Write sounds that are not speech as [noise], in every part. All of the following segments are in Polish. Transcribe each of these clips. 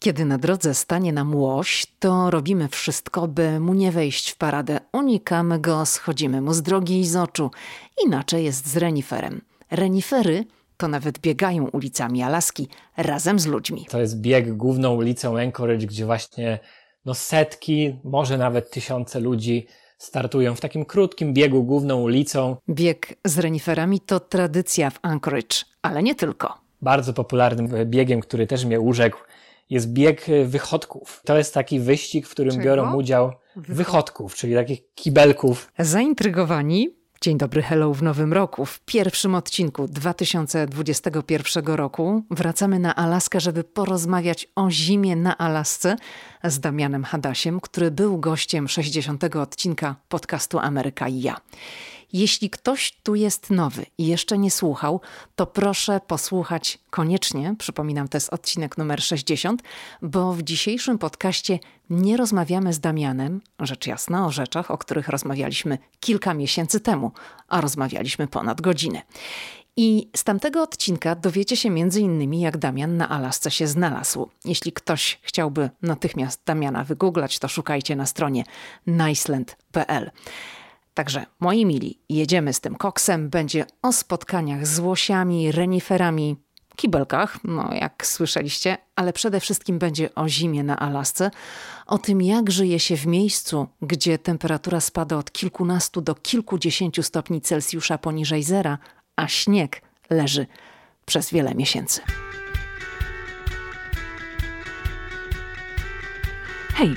Kiedy na drodze stanie nam łoś, to robimy wszystko, by mu nie wejść w paradę. Unikamy go, schodzimy mu z drogi i z oczu. Inaczej jest z reniferem. Renifery to nawet biegają ulicami Alaski razem z ludźmi. To jest bieg główną ulicą Anchorage, gdzie właśnie no setki, może nawet tysiące ludzi startują w takim krótkim biegu główną ulicą. Bieg z reniferami to tradycja w Anchorage, ale nie tylko. Bardzo popularnym biegiem, który też mnie urzekł, jest bieg wychodków. To jest taki wyścig, w którym Czego? biorą udział wychodków, czyli takich kibelków. Zaintrygowani? Dzień dobry, hello w nowym roku. W pierwszym odcinku 2021 roku wracamy na Alaskę, żeby porozmawiać o zimie na Alasce z Damianem Hadasiem, który był gościem 60. odcinka podcastu Ameryka i ja. Jeśli ktoś tu jest nowy i jeszcze nie słuchał, to proszę posłuchać koniecznie. Przypominam, to jest odcinek numer 60, bo w dzisiejszym podcaście nie rozmawiamy z Damianem, rzecz jasna, o rzeczach, o których rozmawialiśmy kilka miesięcy temu, a rozmawialiśmy ponad godzinę. I z tamtego odcinka dowiecie się innymi, jak Damian na Alasce się znalazł. Jeśli ktoś chciałby natychmiast Damiana wygooglać, to szukajcie na stronie niceland.pl. Także, moi mili, jedziemy z tym koksem. Będzie o spotkaniach z łosiami, reniferami, kibelkach, no jak słyszeliście, ale przede wszystkim będzie o zimie na Alasce, o tym jak żyje się w miejscu, gdzie temperatura spada od kilkunastu do kilkudziesięciu stopni Celsjusza poniżej zera, a śnieg leży przez wiele miesięcy. Hej,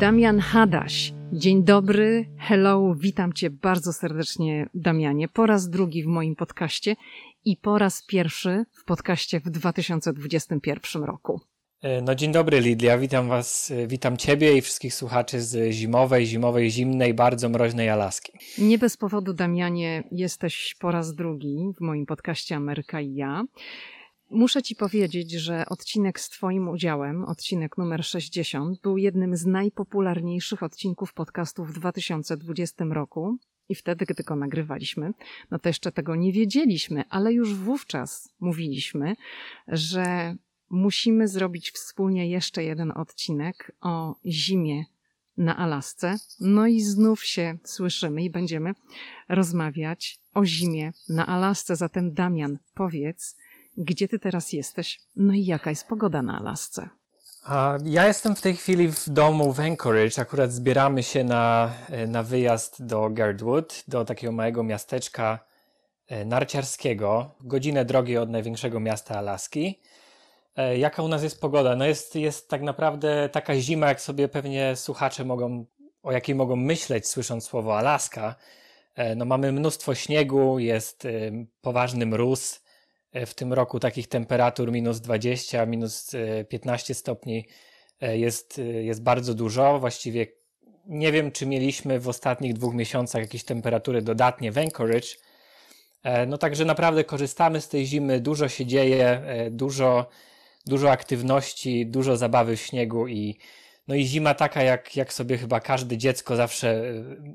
Damian Hadaś. Dzień dobry, hello, witam Cię bardzo serdecznie, Damianie. Po raz drugi w moim podcaście i po raz pierwszy w podcaście w 2021 roku. No dzień dobry Lidia, witam was, witam ciebie i wszystkich słuchaczy z zimowej, zimowej, zimnej, bardzo mroźnej Alaski. Nie bez powodu, Damianie, jesteś po raz drugi w moim podcaście Ameryka i ja. Muszę ci powiedzieć, że odcinek z Twoim udziałem, odcinek numer 60, był jednym z najpopularniejszych odcinków podcastu w 2020 roku. I wtedy, gdy go nagrywaliśmy, no to jeszcze tego nie wiedzieliśmy, ale już wówczas mówiliśmy, że musimy zrobić wspólnie jeszcze jeden odcinek o zimie na Alasce. No i znów się słyszymy i będziemy rozmawiać o zimie na Alasce. Zatem Damian, powiedz, gdzie ty teraz jesteś? No i jaka jest pogoda na Alasce? Ja jestem w tej chwili w domu w Anchorage. Akurat zbieramy się na, na wyjazd do Girdwood, do takiego małego miasteczka narciarskiego, godzinę drogi od największego miasta Alaski. Jaka u nas jest pogoda? No jest, jest tak naprawdę taka zima, jak sobie pewnie słuchacze mogą, o jakiej mogą myśleć, słysząc słowo Alaska. No mamy mnóstwo śniegu, jest poważny mróz. W tym roku takich temperatur minus 20, minus 15 stopni jest, jest bardzo dużo. Właściwie nie wiem, czy mieliśmy w ostatnich dwóch miesiącach jakieś temperatury dodatnie w Anchorage. No także naprawdę korzystamy z tej zimy, dużo się dzieje, dużo dużo aktywności, dużo zabawy w śniegu i no i zima taka, jak, jak sobie chyba każde dziecko zawsze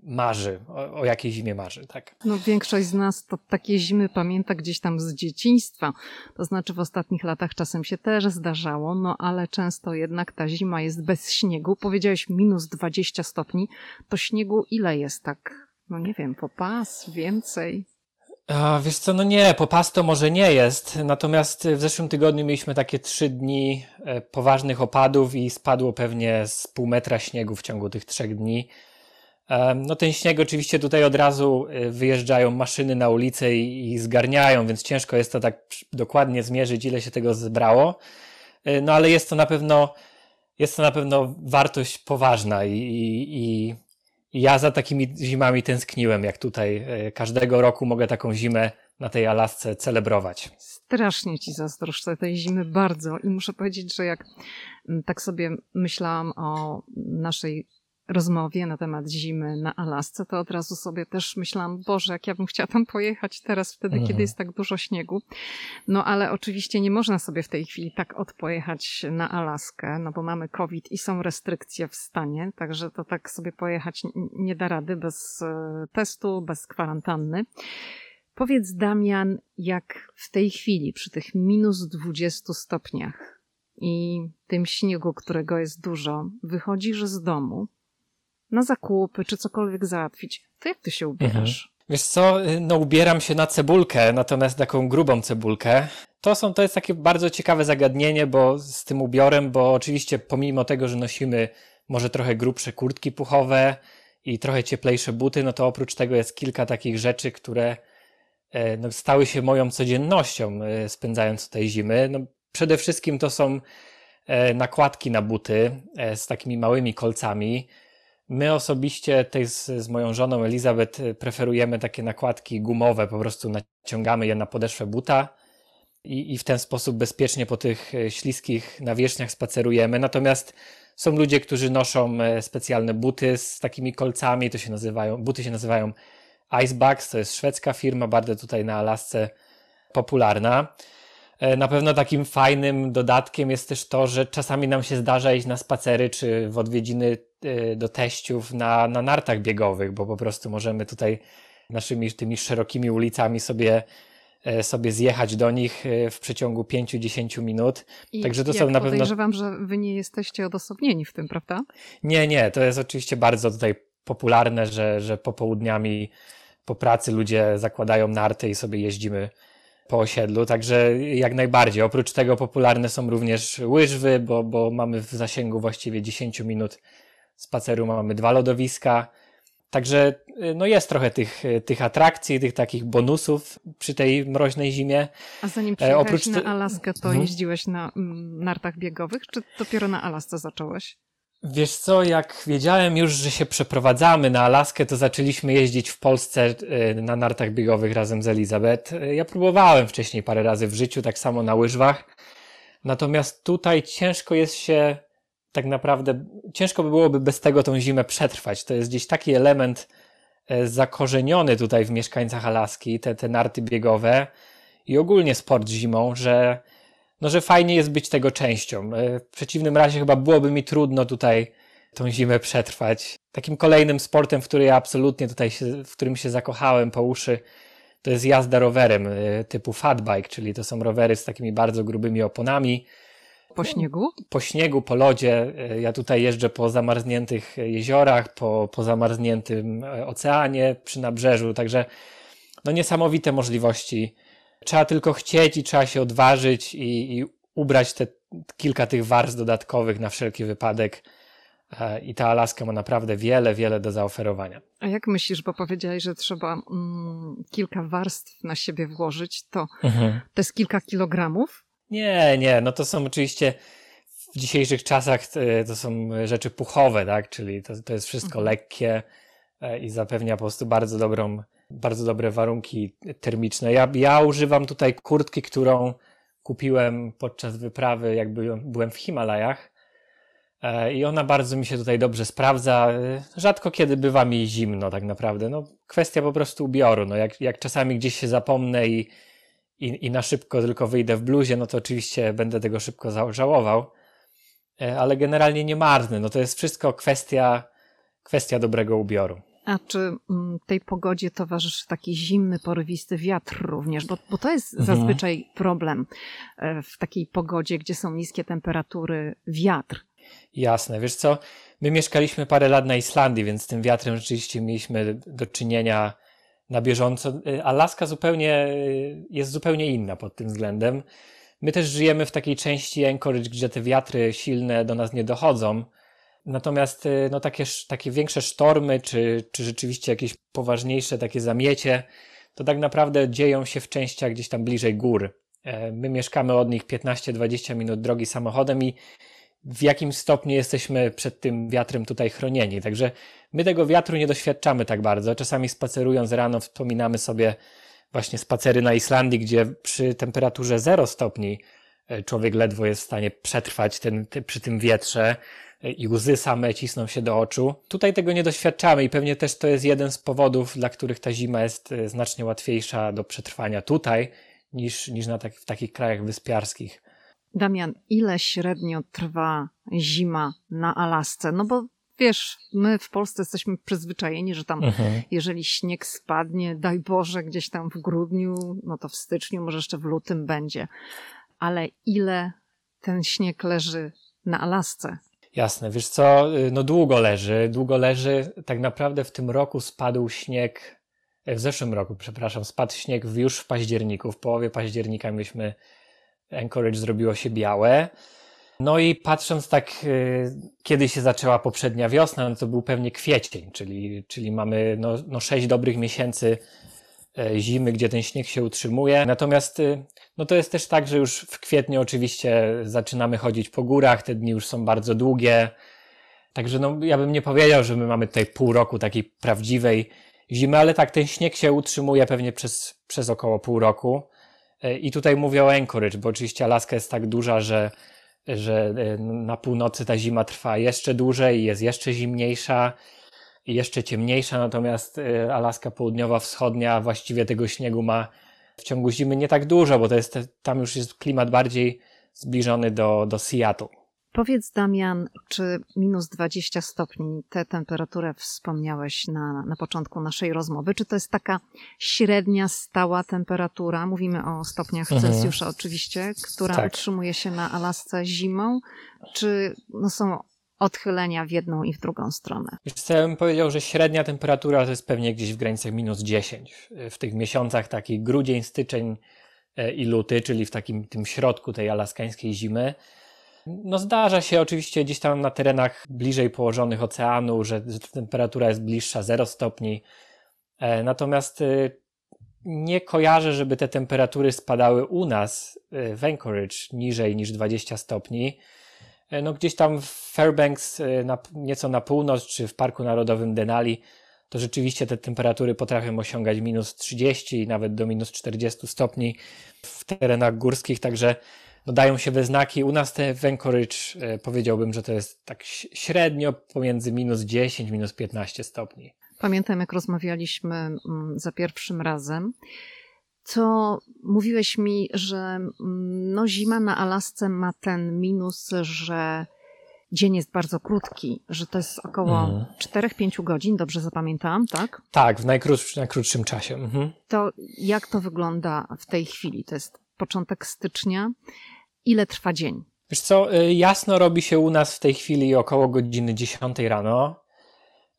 marzy, o, o jakiej zimie marzy, tak? No większość z nas to takie zimy pamięta gdzieś tam z dzieciństwa. To znaczy w ostatnich latach czasem się też zdarzało, no ale często jednak ta zima jest bez śniegu. Powiedziałeś minus 20 stopni, to śniegu ile jest tak? No nie wiem, po pas, więcej? A, wiesz co, no nie, po pasto może nie jest, natomiast w zeszłym tygodniu mieliśmy takie trzy dni poważnych opadów i spadło pewnie z pół metra śniegu w ciągu tych trzech dni. No ten śnieg oczywiście tutaj od razu wyjeżdżają maszyny na ulicę i, i zgarniają, więc ciężko jest to tak dokładnie zmierzyć, ile się tego zebrało. No ale jest to na pewno, jest to na pewno wartość poważna i, i, i ja za takimi zimami tęskniłem, jak tutaj e, każdego roku mogę taką zimę na tej Alasce celebrować. Strasznie ci zazdroszczę tej zimy bardzo i muszę powiedzieć, że jak tak sobie myślałam o naszej rozmowie na temat zimy na Alasce, to od razu sobie też myślałam, Boże, jak ja bym chciała tam pojechać teraz, wtedy, mhm. kiedy jest tak dużo śniegu. No ale oczywiście nie można sobie w tej chwili tak odpojechać na Alaskę, no bo mamy COVID i są restrykcje w stanie, także to tak sobie pojechać nie da rady bez e, testu, bez kwarantanny. Powiedz, Damian, jak w tej chwili, przy tych minus 20 stopniach i tym śniegu, którego jest dużo, wychodzisz z domu, na zakupy czy cokolwiek załatwić, to jak ty się ubierasz? Mhm. Wiesz co, no ubieram się na cebulkę, natomiast taką grubą cebulkę. To, są, to jest takie bardzo ciekawe zagadnienie, bo z tym ubiorem, bo oczywiście pomimo tego, że nosimy może trochę grubsze kurtki puchowe i trochę cieplejsze buty, no to oprócz tego jest kilka takich rzeczy, które e, no, stały się moją codziennością, e, spędzając tej zimy. No, przede wszystkim to są e, nakładki na buty z takimi małymi kolcami. My osobiście tej z, z moją żoną Elizabeth y, preferujemy takie nakładki gumowe, po prostu naciągamy je na podeszwę buta i, i w ten sposób bezpiecznie po tych y, śliskich nawierzchniach spacerujemy. Natomiast są ludzie, którzy noszą e, specjalne buty z takimi kolcami, to się nazywają, buty się nazywają Icebugs, to jest szwedzka firma, bardzo tutaj na Alasce popularna. E, na pewno takim fajnym dodatkiem jest też to, że czasami nam się zdarza iść na spacery czy w odwiedziny e, do teściów na, na nartach biegowych, bo po prostu możemy tutaj naszymi tymi szerokimi ulicami sobie e, sobie zjechać do nich w przeciągu 5-10 minut. I Także to są na pewno. Podejrzewam, że wy nie jesteście odosobnieni w tym, prawda? Nie, nie. To jest oczywiście bardzo tutaj popularne, że, że popołudniami po pracy ludzie zakładają narty i sobie jeździmy po osiedlu, także jak najbardziej. Oprócz tego popularne są również łyżwy, bo, bo mamy w zasięgu właściwie 10 minut spaceru, mamy dwa lodowiska. Także no jest trochę tych, tych atrakcji, tych takich bonusów przy tej mroźnej zimie. A zanim e, przyjechałeś Oprócz... na Alaskę, to mhm. jeździłeś na mm, nartach biegowych, czy dopiero na Alasce zacząłeś? Wiesz co, jak wiedziałem już, że się przeprowadzamy na Alaskę, to zaczęliśmy jeździć w Polsce y, na nartach biegowych razem z Elizabeth. Ja próbowałem wcześniej parę razy w życiu, tak samo na łyżwach. Natomiast tutaj ciężko jest się tak naprawdę, ciężko by byłoby bez tego tą zimę przetrwać. To jest gdzieś taki element e, zakorzeniony tutaj w mieszkańcach Alaski, te, te narty biegowe i ogólnie sport zimą, że no, że fajnie jest być tego częścią. E, w przeciwnym razie chyba byłoby mi trudno tutaj tą zimę przetrwać. Takim kolejnym sportem, w który ja absolutnie tutaj się, w którym się zakochałem po uszy, to jest jazda rowerem e, typu fatbike, czyli to są rowery z takimi bardzo grubymi oponami. Po śniegu? Po śniegu, po lodzie. E, ja tutaj jeżdżę po zamarzniętych jeziorach, po, po zamarzniętym oceanie przy nabrzeżu, także no niesamowite możliwości Trzeba tylko chcieć i trzeba się odważyć i, i ubrać te kilka tych warstw dodatkowych na wszelki wypadek. E, I ta Alaska ma naprawdę wiele, wiele do zaoferowania. A jak myślisz, bo powiedziałeś, że trzeba mm, kilka warstw na siebie włożyć, to mhm. to jest kilka kilogramów? Nie, nie, no to są oczywiście w dzisiejszych czasach e, to są rzeczy puchowe, tak? Czyli to, to jest wszystko mhm. lekkie e, i zapewnia po prostu bardzo dobrą bardzo dobre warunki termiczne. Ja, ja używam tutaj kurtki, którą kupiłem podczas wyprawy, jakby byłem w Himalajach. E, I ona bardzo mi się tutaj dobrze sprawdza. E, rzadko kiedy bywa mi zimno, tak naprawdę. No, kwestia po prostu ubioru. No, jak, jak czasami gdzieś się zapomnę i, i, i na szybko tylko wyjdę w bluzie, no to oczywiście będę tego szybko żałował. E, ale generalnie nie marny. No, to jest wszystko kwestia, kwestia dobrego ubioru. A czy mm, tej pogodzie towarzyszy taki zimny, porywisty wiatr również? Bo, bo to jest mhm. zazwyczaj problem e, w takiej pogodzie, gdzie są niskie temperatury, wiatr. Jasne, wiesz co? My mieszkaliśmy parę lat na Islandii, więc z tym wiatrem rzeczywiście mieliśmy do czynienia na bieżąco. E, Alaska zupełnie e, jest zupełnie inna pod tym względem. My też żyjemy w takiej części Anchorage, gdzie te wiatry silne do nas nie dochodzą Natomiast y, no, takie, takie większe sztormy, czy, czy rzeczywiście jakieś poważniejsze takie zamiecie, to tak naprawdę dzieją się w częściach gdzieś tam bliżej gór. E, my mieszkamy od nich 15-20 minut drogi samochodem i, w jakim stopniu jesteśmy przed tym wiatrem tutaj chronieni. Także my tego wiatru nie doświadczamy tak bardzo. Czasami spacerując rano wspominamy sobie właśnie spacery na Islandii, gdzie przy temperaturze 0 stopni e, człowiek ledwo jest w stanie przetrwać ten, te, przy tym wietrze i łzy same cisną się do oczu. Tutaj tego nie doświadczamy i pewnie też to jest jeden z powodów, dla których ta zima jest e, znacznie łatwiejsza do przetrwania tutaj niż, niż na tak, w takich krajach wyspiarskich. Damian, ile średnio trwa zima na Alasce? No bo wiesz, my w Polsce jesteśmy przyzwyczajeni, że tam, mhm. jeżeli śnieg spadnie, daj Boże, gdzieś tam w grudniu, no to w styczniu, może jeszcze w lutym będzie. Ale ile ten śnieg leży na Alasce? Jasne, wiesz co, y, no długo leży, długo leży. Tak naprawdę w tym roku spadł śnieg, e, w zeszłym roku, przepraszam, spadł śnieg już w październiku. W połowie października myśmy Anchorage zrobiło się białe. No i patrząc tak, y, kiedy się zaczęła poprzednia wiosna, no to był pewnie kwiecień, czyli, czyli mamy no, no sześć dobrych miesięcy zimy, gdzie ten śnieg się utrzymuje. Natomiast y, no to jest też tak, że już w kwietniu oczywiście zaczynamy chodzić po górach, te dni już są bardzo długie. Także no, ja bym nie powiedział, że my mamy tutaj pół roku takiej prawdziwej zimy, ale tak, ten śnieg się utrzymuje pewnie przez, przez około pół roku. E, I tutaj mówię o Anchorage, bo oczywiście Alaska jest tak duża, że że e, na północy ta zima trwa jeszcze dłużej, jest jeszcze zimniejsza i jeszcze ciemniejsza, natomiast e, Alaska Południowa, Wschodnia właściwie tego śniegu ma w ciągu zimy nie tak dużo, bo to jest, tam już jest klimat bardziej zbliżony do, do Seattle. Powiedz Damian, czy minus 20 stopni, tę temperaturę wspomniałeś na, na początku naszej rozmowy, czy to jest taka średnia, stała temperatura, mówimy o stopniach mhm. Celsjusza oczywiście, która tak. utrzymuje się na Alasce zimą, czy no, są odchylenia w jedną i w drugą stronę? Wiesz ja bym powiedział, że średnia temperatura to jest pewnie gdzieś w granicach minus 10. W tych miesiącach taki grudzień, styczeń e, i luty, czyli w takim tym środku tej alaskańskiej zimy, no zdarza się oczywiście gdzieś tam na terenach bliżej położonych oceanu, że, że temperatura jest bliższa 0 stopni. E, natomiast e, nie kojarzę, żeby te temperatury spadały u nas w Anchorage niżej niż 20 stopni. No gdzieś tam w Fairbanks, na, nieco na północ, czy w Parku Narodowym Denali, to rzeczywiście te temperatury potrafią osiągać minus 30 i nawet do minus 40 stopni w terenach górskich, także no dają się we znaki. U nas te w Anchorage e, powiedziałbym, że to jest tak średnio pomiędzy minus 10, minus 15 stopni. Pamiętam, jak rozmawialiśmy mm, za pierwszym razem, to mówiłeś mi, że mm, no, zima na Alasce ma ten minus, że dzień jest bardzo krótki, że to jest około mm. 4-5 godzin, dobrze zapamiętałam, tak? Tak, w najkrótszym, najkrótszym czasie. Mhm. To jak to wygląda w tej chwili? To jest początek stycznia. Ile trwa dzień? Wiesz co, y, jasno robi się u nas w tej chwili około godziny 10 rano,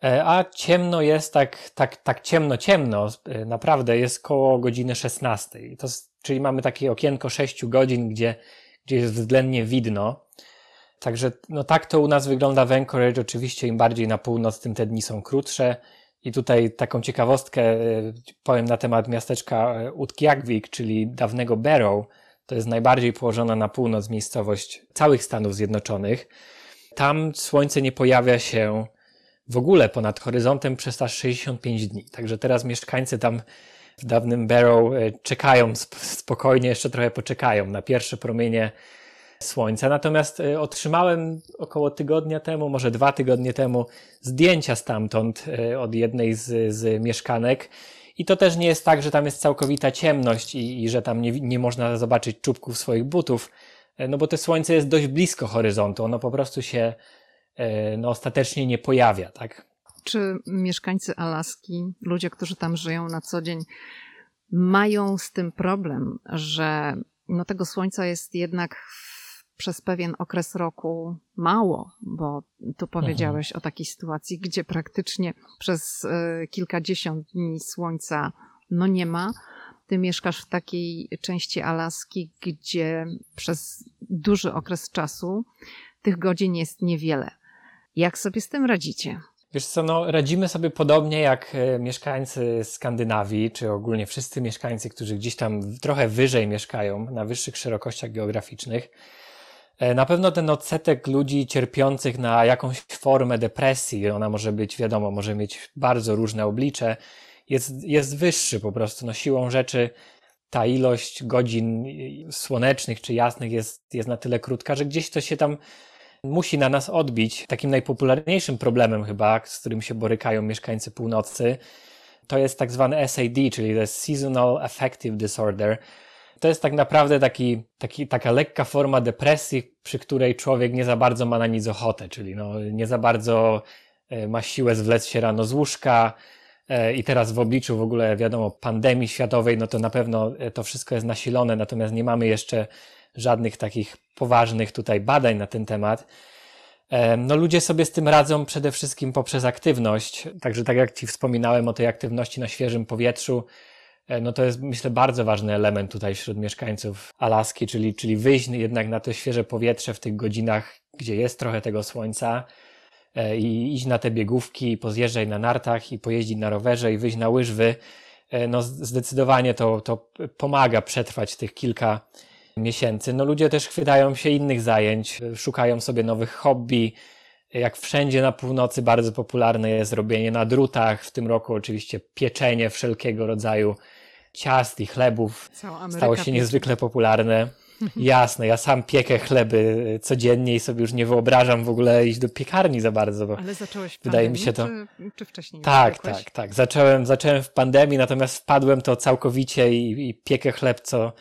a ciemno jest tak, tak, tak ciemno, ciemno, y, naprawdę jest koło godziny 16. To, czyli mamy takie okienko 6 godzin, gdzie, gdzie jest względnie widno. Także no tak to u nas wygląda w Anchorage. Oczywiście im bardziej na północ, tym te dni są krótsze. I tutaj taką ciekawostkę y, powiem na temat miasteczka Utqiagvik, czyli dawnego Barrow, to jest najbardziej położona na północ miejscowość całych Stanów Zjednoczonych. Tam słońce nie pojawia się w ogóle ponad horyzontem przez aż 65 dni. Także teraz mieszkańcy tam w dawnym Barrow e, czekają spokojnie, jeszcze trochę poczekają na pierwsze promienie słońca. Natomiast e, otrzymałem około tygodnia temu, może dwa tygodnie temu, zdjęcia stamtąd e, od jednej z, z mieszkanek i to też nie jest tak, że tam jest całkowita ciemność i, i że tam nie, nie można zobaczyć czubków swoich butów, no bo to słońce jest dość blisko horyzontu, ono po prostu się no, ostatecznie nie pojawia, tak? Czy mieszkańcy Alaski, ludzie, którzy tam żyją na co dzień, mają z tym problem, że no, tego słońca jest jednak przez pewien okres roku mało, bo tu powiedziałeś mhm. o takiej sytuacji, gdzie praktycznie przez e, kilkadziesiąt dni słońca no nie ma. Ty mieszkasz w takiej części Alaski, gdzie przez duży okres czasu tych godzin jest niewiele. Jak sobie z tym radzicie? Wiesz co, no, radzimy sobie podobnie jak e, mieszkańcy Skandynawii, czy ogólnie wszyscy mieszkańcy, którzy gdzieś tam trochę wyżej mieszkają, na wyższych szerokościach geograficznych. E, na pewno ten odsetek ludzi cierpiących na jakąś formę depresji, ona może być, wiadomo, może mieć bardzo różne oblicze, jest, jest wyższy po prostu. No, siłą rzeczy ta ilość godzin słonecznych czy jasnych jest, jest na tyle krótka, że gdzieś to się tam musi na nas odbić. Takim najpopularniejszym problemem chyba, z którym się borykają mieszkańcy północy, to jest tak zwany SAD, czyli to jest Seasonal Affective Disorder. To jest tak naprawdę taki, taki, taka lekka forma depresji, przy której człowiek nie za bardzo ma na nic ochotę, czyli no, nie za bardzo e, ma siłę zwlec się rano z łóżka, e, i teraz w obliczu w ogóle, wiadomo, pandemii światowej, no to na pewno e, to wszystko jest nasilone, natomiast nie mamy jeszcze żadnych takich poważnych tutaj badań na ten temat. No ludzie sobie z tym radzą przede wszystkim poprzez aktywność. Także tak jak Ci wspominałem o tej aktywności na świeżym powietrzu, e, no to jest myślę bardzo ważny element tutaj wśród mieszkańców Alaski, czyli, czyli wyjść jednak na to świeże powietrze w tych godzinach, gdzie jest trochę tego słońca e, i iść na te biegówki, pozjeżdżać na nartach i pojeździć na rowerze i wyjść na łyżwy. E, no zdecydowanie to, to pomaga przetrwać tych kilka miesięcy. No ludzie też chwytają się innych zajęć, szukają sobie nowych hobby. Jak wszędzie na północy bardzo popularne jest robienie na drutach. W tym roku oczywiście pieczenie wszelkiego rodzaju ciast i chlebów stało się niezwykle popularne. [laughs] Jasne, ja sam piekę chleby codziennie i sobie już nie wyobrażam w ogóle iść do piekarni za bardzo. Bo Ale zacząłeś w Wydaje pandemii, mi się to. Czy, czy wcześniej? Tak, tak, tak. Zacząłem, zacząłem w pandemii, natomiast wpadłem to całkowicie i, i piekę chleb co,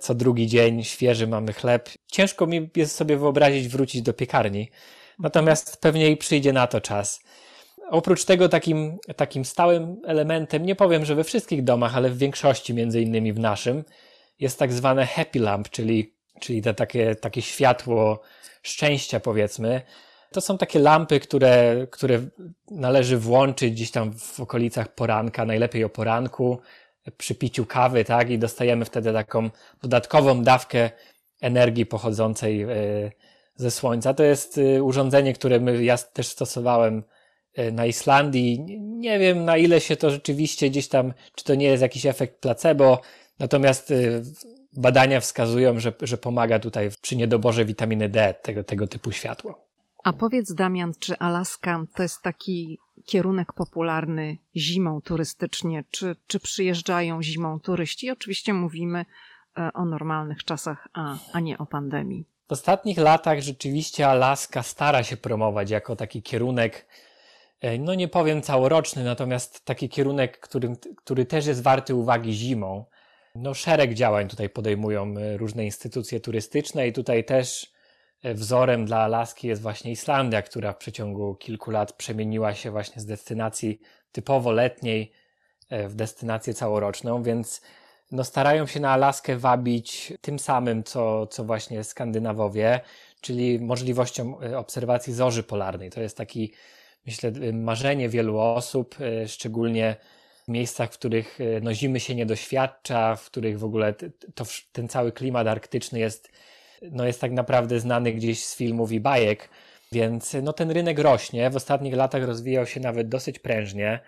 co drugi dzień świeży mamy chleb. Ciężko mi jest sobie wyobrazić wrócić do piekarni. Natomiast pewnie i przyjdzie na to czas. Oprócz tego takim, takim stałym elementem, nie powiem, że we wszystkich domach, ale w większości, między innymi w naszym, jest tak zwane happy lamp, czyli, czyli te takie, takie światło szczęścia, powiedzmy. To są takie lampy, które, które należy włączyć gdzieś tam w okolicach poranka, najlepiej o poranku, przy piciu kawy, tak? I dostajemy wtedy taką dodatkową dawkę energii pochodzącej e, ze słońca. To jest e, urządzenie, które ja też stosowałem e, na Islandii. Nie wiem, na ile się to rzeczywiście gdzieś tam, czy to nie jest jakiś efekt placebo, natomiast badania wskazują, że, że pomaga tutaj przy niedoborze witaminy D tego, tego typu światło. A powiedz, Damian, czy Alaska to jest taki kierunek popularny zimą turystycznie? Czy, czy przyjeżdżają zimą turyści? Oczywiście mówimy e, o normalnych czasach, a, a nie o pandemii. W ostatnich latach rzeczywiście Alaska stara się promować jako taki kierunek, e, no nie powiem całoroczny, natomiast taki kierunek, który, który też jest warty uwagi zimą. No szereg działań tutaj podejmują e, różne instytucje turystyczne i tutaj też wzorem dla Alaski jest właśnie Islandia, która w przeciągu kilku lat przemieniła się właśnie z destynacji typowo letniej e, w destynację całoroczną, więc no starają się na Alaskę wabić tym samym, co, co właśnie Skandynawowie, czyli możliwością e, obserwacji zorzy polarnej. To jest taki, myślę, marzenie wielu osób, e, szczególnie w miejscach, w których no, zimy się nie doświadcza, w których w ogóle to, ten cały klimat arktyczny jest no jest tak naprawdę znany gdzieś z filmów i bajek, więc no ten rynek rośnie. W ostatnich latach rozwijał się nawet dosyć prężnie.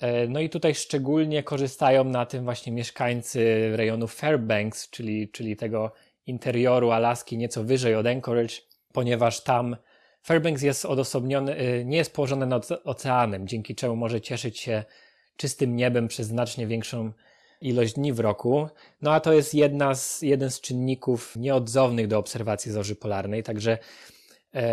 E, no i tutaj szczególnie korzystają na tym właśnie mieszkańcy rejonu Fairbanks, czyli, czyli tego interioru Alaski nieco wyżej od Anchorage, ponieważ tam Fairbanks jest odosobniony, e, nie jest położony nad oceanem, dzięki czemu może cieszyć się czystym niebem przez znacznie większą ilość dni w roku. No a to jest jedna z, jeden z czynników nieodzownych do obserwacji zorzy polarnej, także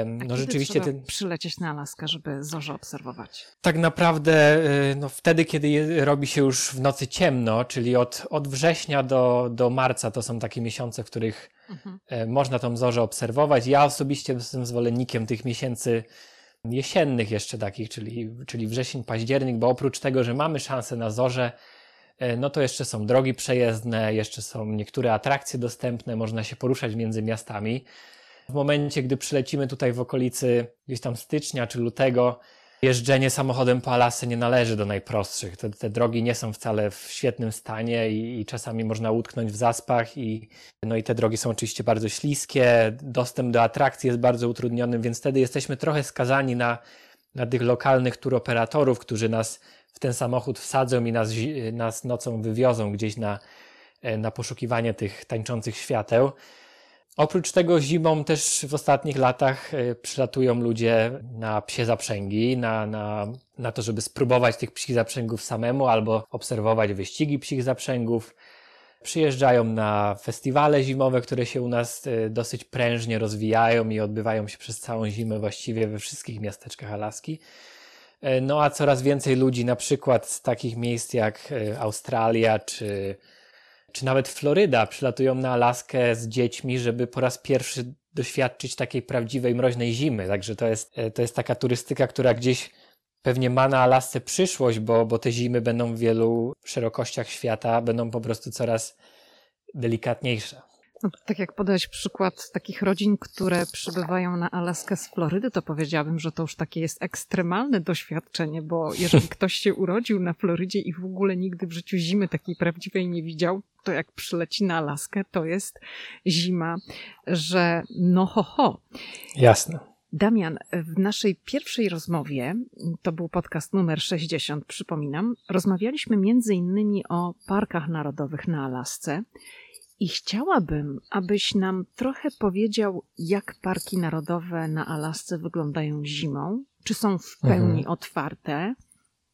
no rzeczywiście ten... przylecieć na Alaskę, żeby zorzę obserwować. Tak naprawdę y, no, wtedy, kiedy robi się już w nocy ciemno, czyli od, od września do, do marca to są takie miesiące, w których mhm. E, można tą zorzę obserwować. Ja osobiście jestem zwolennikiem tych miesięcy jesiennych jeszcze takich, czyli, czyli wrzesień, październik, bo oprócz tego, że mamy szansę na zorze, no to jeszcze są drogi przejezdne, jeszcze są niektóre atrakcje dostępne, można się poruszać między miastami. W momencie, gdy przylecimy tutaj w okolicy gdzieś tam stycznia czy lutego, jeżdżenie samochodem po Alasce nie należy do najprostszych. Te, te drogi nie są wcale w świetnym stanie i, i, czasami można utknąć w zaspach i, no i te drogi są oczywiście bardzo śliskie, dostęp do atrakcji jest bardzo utrudniony, więc wtedy jesteśmy trochę skazani na, na tych lokalnych turoperatorów, którzy nas w ten samochód wsadzą i nas, nas nocą wywiozą gdzieś na, e, na poszukiwanie tych tańczących świateł. Oprócz tego zimą też w ostatnich latach e, przylatują ludzie na psie zaprzęgi, na, na, na to, żeby spróbować tych psich zaprzęgów samemu albo obserwować wyścigi psich zaprzęgów. Przyjeżdżają na festiwale zimowe, które się u nas e, dosyć prężnie rozwijają i odbywają się przez całą zimę właściwie we wszystkich miasteczkach Alaski. E, no a coraz więcej ludzi, na przykład z takich miejsc jak Australia czy czy nawet Floryda przylatują na Alaskę z dziećmi, żeby po raz pierwszy doświadczyć takiej prawdziwej mroźnej zimy. Także to jest, e, to jest taka turystyka, która gdzieś pewnie ma na Alasce przyszłość, bo, bo te zimy będą w wielu szerokościach świata, będą po prostu coraz delikatniejsze. No, tak jak podałeś przykład takich rodzin, które przybywają na Alaskę z Florydy, to powiedziałabym, że to już takie jest ekstremalne doświadczenie, bo jeżeli [laughs] ktoś się urodził na Florydzie i w ogóle nigdy w życiu zimy takiej prawdziwej nie widział, to jak przyleci na Alaskę, to jest zima, że no ho ho. Jasne. Damian, w naszej pierwszej rozmowie, to był podcast numer 60, przypominam, rozmawialiśmy między innymi o parkach narodowych na Alasce i chciałabym, abyś nam trochę powiedział, jak parki narodowe na Alasce wyglądają zimą. Czy są w pełni mhm. otwarte?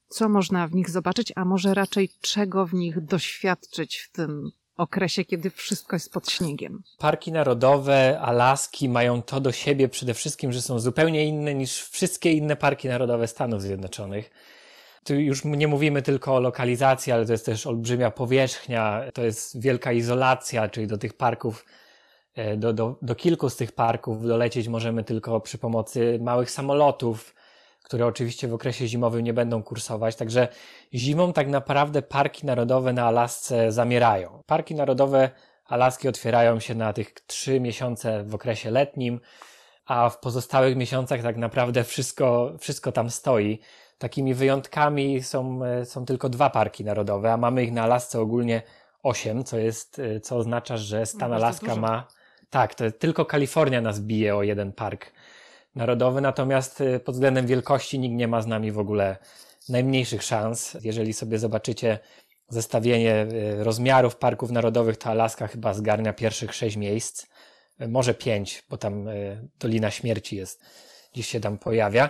Co można w nich zobaczyć, a może raczej czego w nich doświadczyć w tym okresie, kiedy wszystko jest pod śniegiem? Parki narodowe Alaski mają to do siebie przede wszystkim, że są zupełnie inne niż wszystkie inne parki narodowe Stanów Zjednoczonych tu już nie mówimy tylko o lokalizacji, ale to jest też olbrzymia powierzchnia, to jest wielka izolacja, czyli do tych parków, e, do, do, do kilku z tych parków dolecieć możemy tylko przy pomocy małych samolotów, które oczywiście w okresie zimowym nie będą kursować. Także zimą tak naprawdę parki narodowe na Alasce zamierają. Parki narodowe Alaski otwierają się na tych trzy miesiące w okresie letnim, a w pozostałych miesiącach tak naprawdę wszystko, wszystko tam stoi. Takimi wyjątkami są, e, są tylko dwa parki narodowe, a mamy ich na Alasce ogólnie osiem, co jest, e, co oznacza, że stan no, Alaska ma, tak, to tylko Kalifornia nas bije o jeden park narodowy, natomiast e, pod względem wielkości nikt nie ma z nami w ogóle najmniejszych szans. Jeżeli sobie zobaczycie zestawienie rozmiarów parków narodowych, to Alaska chyba zgarnia pierwszych sześć miejsc, może pięć, bo tam Dolina Śmierci jest, gdzieś się tam pojawia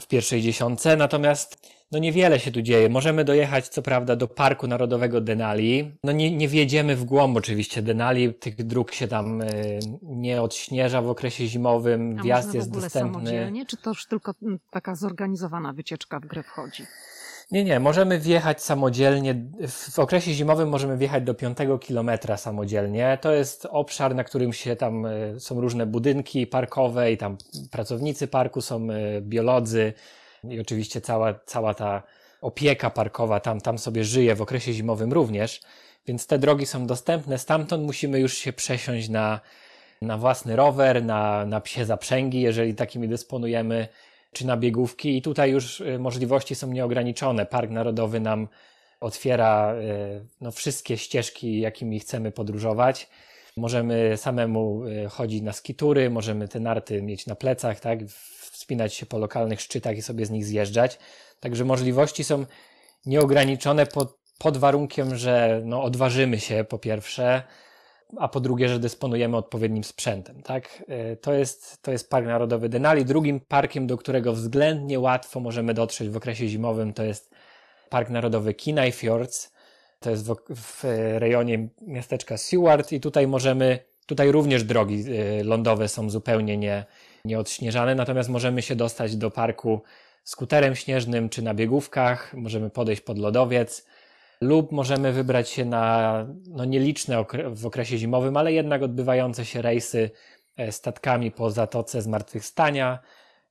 w pierwszej dziesiątce, natomiast no niewiele się tu dzieje. Możemy dojechać, co prawda, do Parku Narodowego Denali. No nie, nie wjedziemy w głąb oczywiście Denali, tych dróg się tam y, nie odśnieża w okresie zimowym, A wjazd jest w ogóle dostępny. samodzielnie, czy to już tylko mm, taka zorganizowana wycieczka w grę wchodzi? Nie, nie, możemy wjechać samodzielnie. W okresie zimowym możemy wjechać do 5 kilometra samodzielnie. To jest obszar, na którym się tam e, są różne budynki parkowe i tam pracownicy parku są e, biolodzy i oczywiście cała, cała ta opieka parkowa tam, tam sobie żyje w okresie zimowym również. Więc te drogi są dostępne. Stamtąd musimy już się przesiąść na, na własny rower, na, na psie zaprzęgi, jeżeli takimi dysponujemy czy na biegówki i tutaj już y, możliwości są nieograniczone. Park Narodowy nam otwiera y, no, wszystkie ścieżki, jakimi chcemy podróżować. Możemy samemu y, chodzić na skitury, możemy te narty mieć na plecach, tak, wspinać się po lokalnych szczytach i sobie z nich zjeżdżać. Także możliwości są nieograniczone pod, pod warunkiem, że no, odważymy się po pierwsze, a po drugie, że dysponujemy odpowiednim sprzętem. Tak? E, to, jest, to jest Park Narodowy Denali. Drugim parkiem, do którego względnie łatwo możemy dotrzeć w okresie zimowym, to jest Park Narodowy Kenai Fjords. To jest w, w rejonie miasteczka Seward i tutaj możemy, tutaj również drogi e, lądowe są zupełnie nie, nieodśnieżane, natomiast możemy się dostać do parku skuterem śnieżnym czy na biegówkach, możemy podejść pod lodowiec lub możemy wybrać się na no, nieliczne okre w okresie zimowym, ale jednak odbywające się rejsy e, statkami po Zatoce Zmartwychwstania,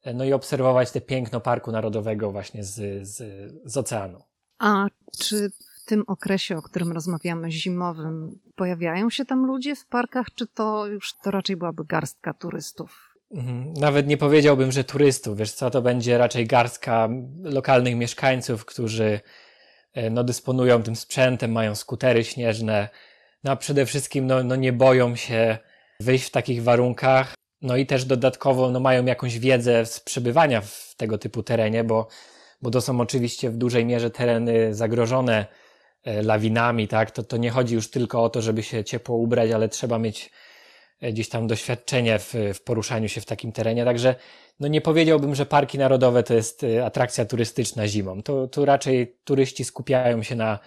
e, no i obserwować te piękno Parku Narodowego właśnie z, z, z oceanu. A czy w tym okresie, o którym rozmawiamy, zimowym, pojawiają się tam ludzie w parkach, czy to już to raczej byłaby garstka turystów? Mhm. Nawet nie powiedziałbym, że turystów. Wiesz co, to będzie raczej garstka lokalnych mieszkańców, którzy no, dysponują tym sprzętem, mają skutery śnieżne, no a przede wszystkim no, no nie boją się wyjść w takich warunkach, no i też dodatkowo no, mają jakąś wiedzę z przebywania w tego typu terenie, bo, bo to są oczywiście w dużej mierze tereny zagrożone e, lawinami, tak? To, to nie chodzi już tylko o to, żeby się ciepło ubrać, ale trzeba mieć gdzieś tam doświadczenie w, w poruszaniu się w takim terenie, także no nie powiedziałbym, że parki narodowe to jest atrakcja turystyczna zimą. Tu, tu raczej turyści skupiają się na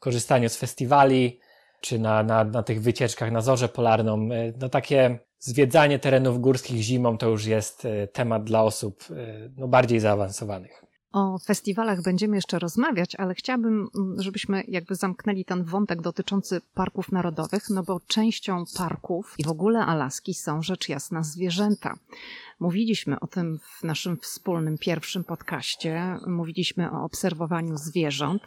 korzystaniu z festiwali, czy na, na, na tych wycieczkach na zorzę polarną. No takie zwiedzanie terenów górskich zimą to już jest temat dla osób no, bardziej zaawansowanych. O festiwalach będziemy jeszcze rozmawiać, ale chciałabym, mm, żebyśmy jakby zamknęli ten wątek dotyczący parków narodowych, no bo częścią parków i w ogóle Alaski są rzecz jasna zwierzęta. Mówiliśmy o tym w naszym wspólnym pierwszym podcaście, mówiliśmy o obserwowaniu zwierząt.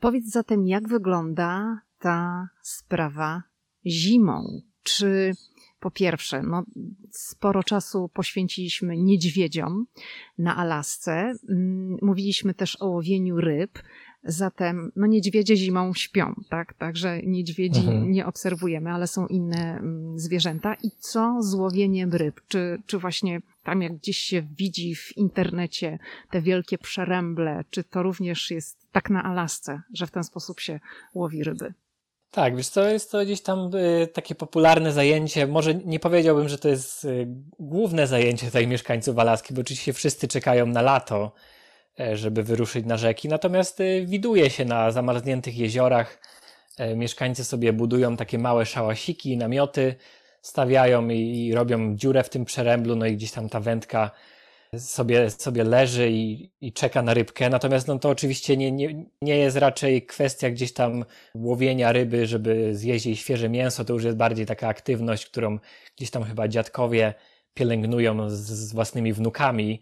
Powiedz zatem, jak wygląda ta sprawa zimą? Czy po pierwsze, no, sporo czasu poświęciliśmy niedźwiedziom na Alasce. Mm, mówiliśmy też o łowieniu ryb. Zatem no, niedźwiedzie zimą śpią, tak? Także niedźwiedzi mhm. nie obserwujemy, ale są inne mm, zwierzęta. I co z łowieniem ryb? Czy, czy właśnie tam, jak gdzieś się widzi w internecie te wielkie przeręble, czy to również jest tak na Alasce, że w ten sposób się łowi ryby? Tak, wiesz, to jest to gdzieś tam y, takie popularne zajęcie. Może nie powiedziałbym, że to jest y, główne zajęcie tutaj mieszkańców Alaski, bo oczywiście wszyscy czekają na lato, y, żeby wyruszyć na rzeki. Natomiast y, widuje się na zamarzniętych jeziorach. E, mieszkańcy sobie budują takie małe szałasiki, namioty, stawiają i robią dziurę w tym przeręblu, no i gdzieś tam ta wędka sobie, sobie leży i, i czeka na rybkę. Natomiast no, to oczywiście nie, nie, nie jest raczej kwestia gdzieś tam łowienia ryby, żeby zjeść jej świeże mięso. To już jest bardziej taka aktywność, którą gdzieś tam chyba dziadkowie pielęgnują z, z własnymi wnukami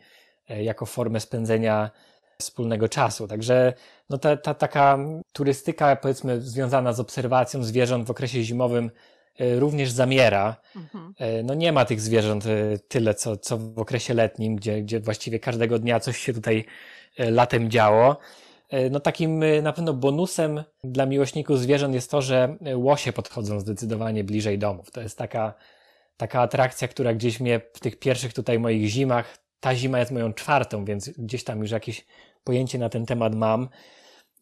e, jako formę spędzenia wspólnego czasu. Także no ta, ta taka turystyka, powiedzmy, związana z obserwacją zwierząt w okresie zimowym również zamiera. Mhm. E, no nie ma tych zwierząt e, tyle, co, co w okresie letnim, gdzie, gdzie właściwie każdego dnia coś się tutaj latem działo. No takim na pewno bonusem dla miłośników zwierząt jest to, że łosie podchodzą zdecydowanie bliżej domów. To jest taka, taka atrakcja, która gdzieś mnie w tych pierwszych tutaj moich zimach, ta zima jest moją czwartą, więc gdzieś tam już jakieś pojęcie na ten temat mam.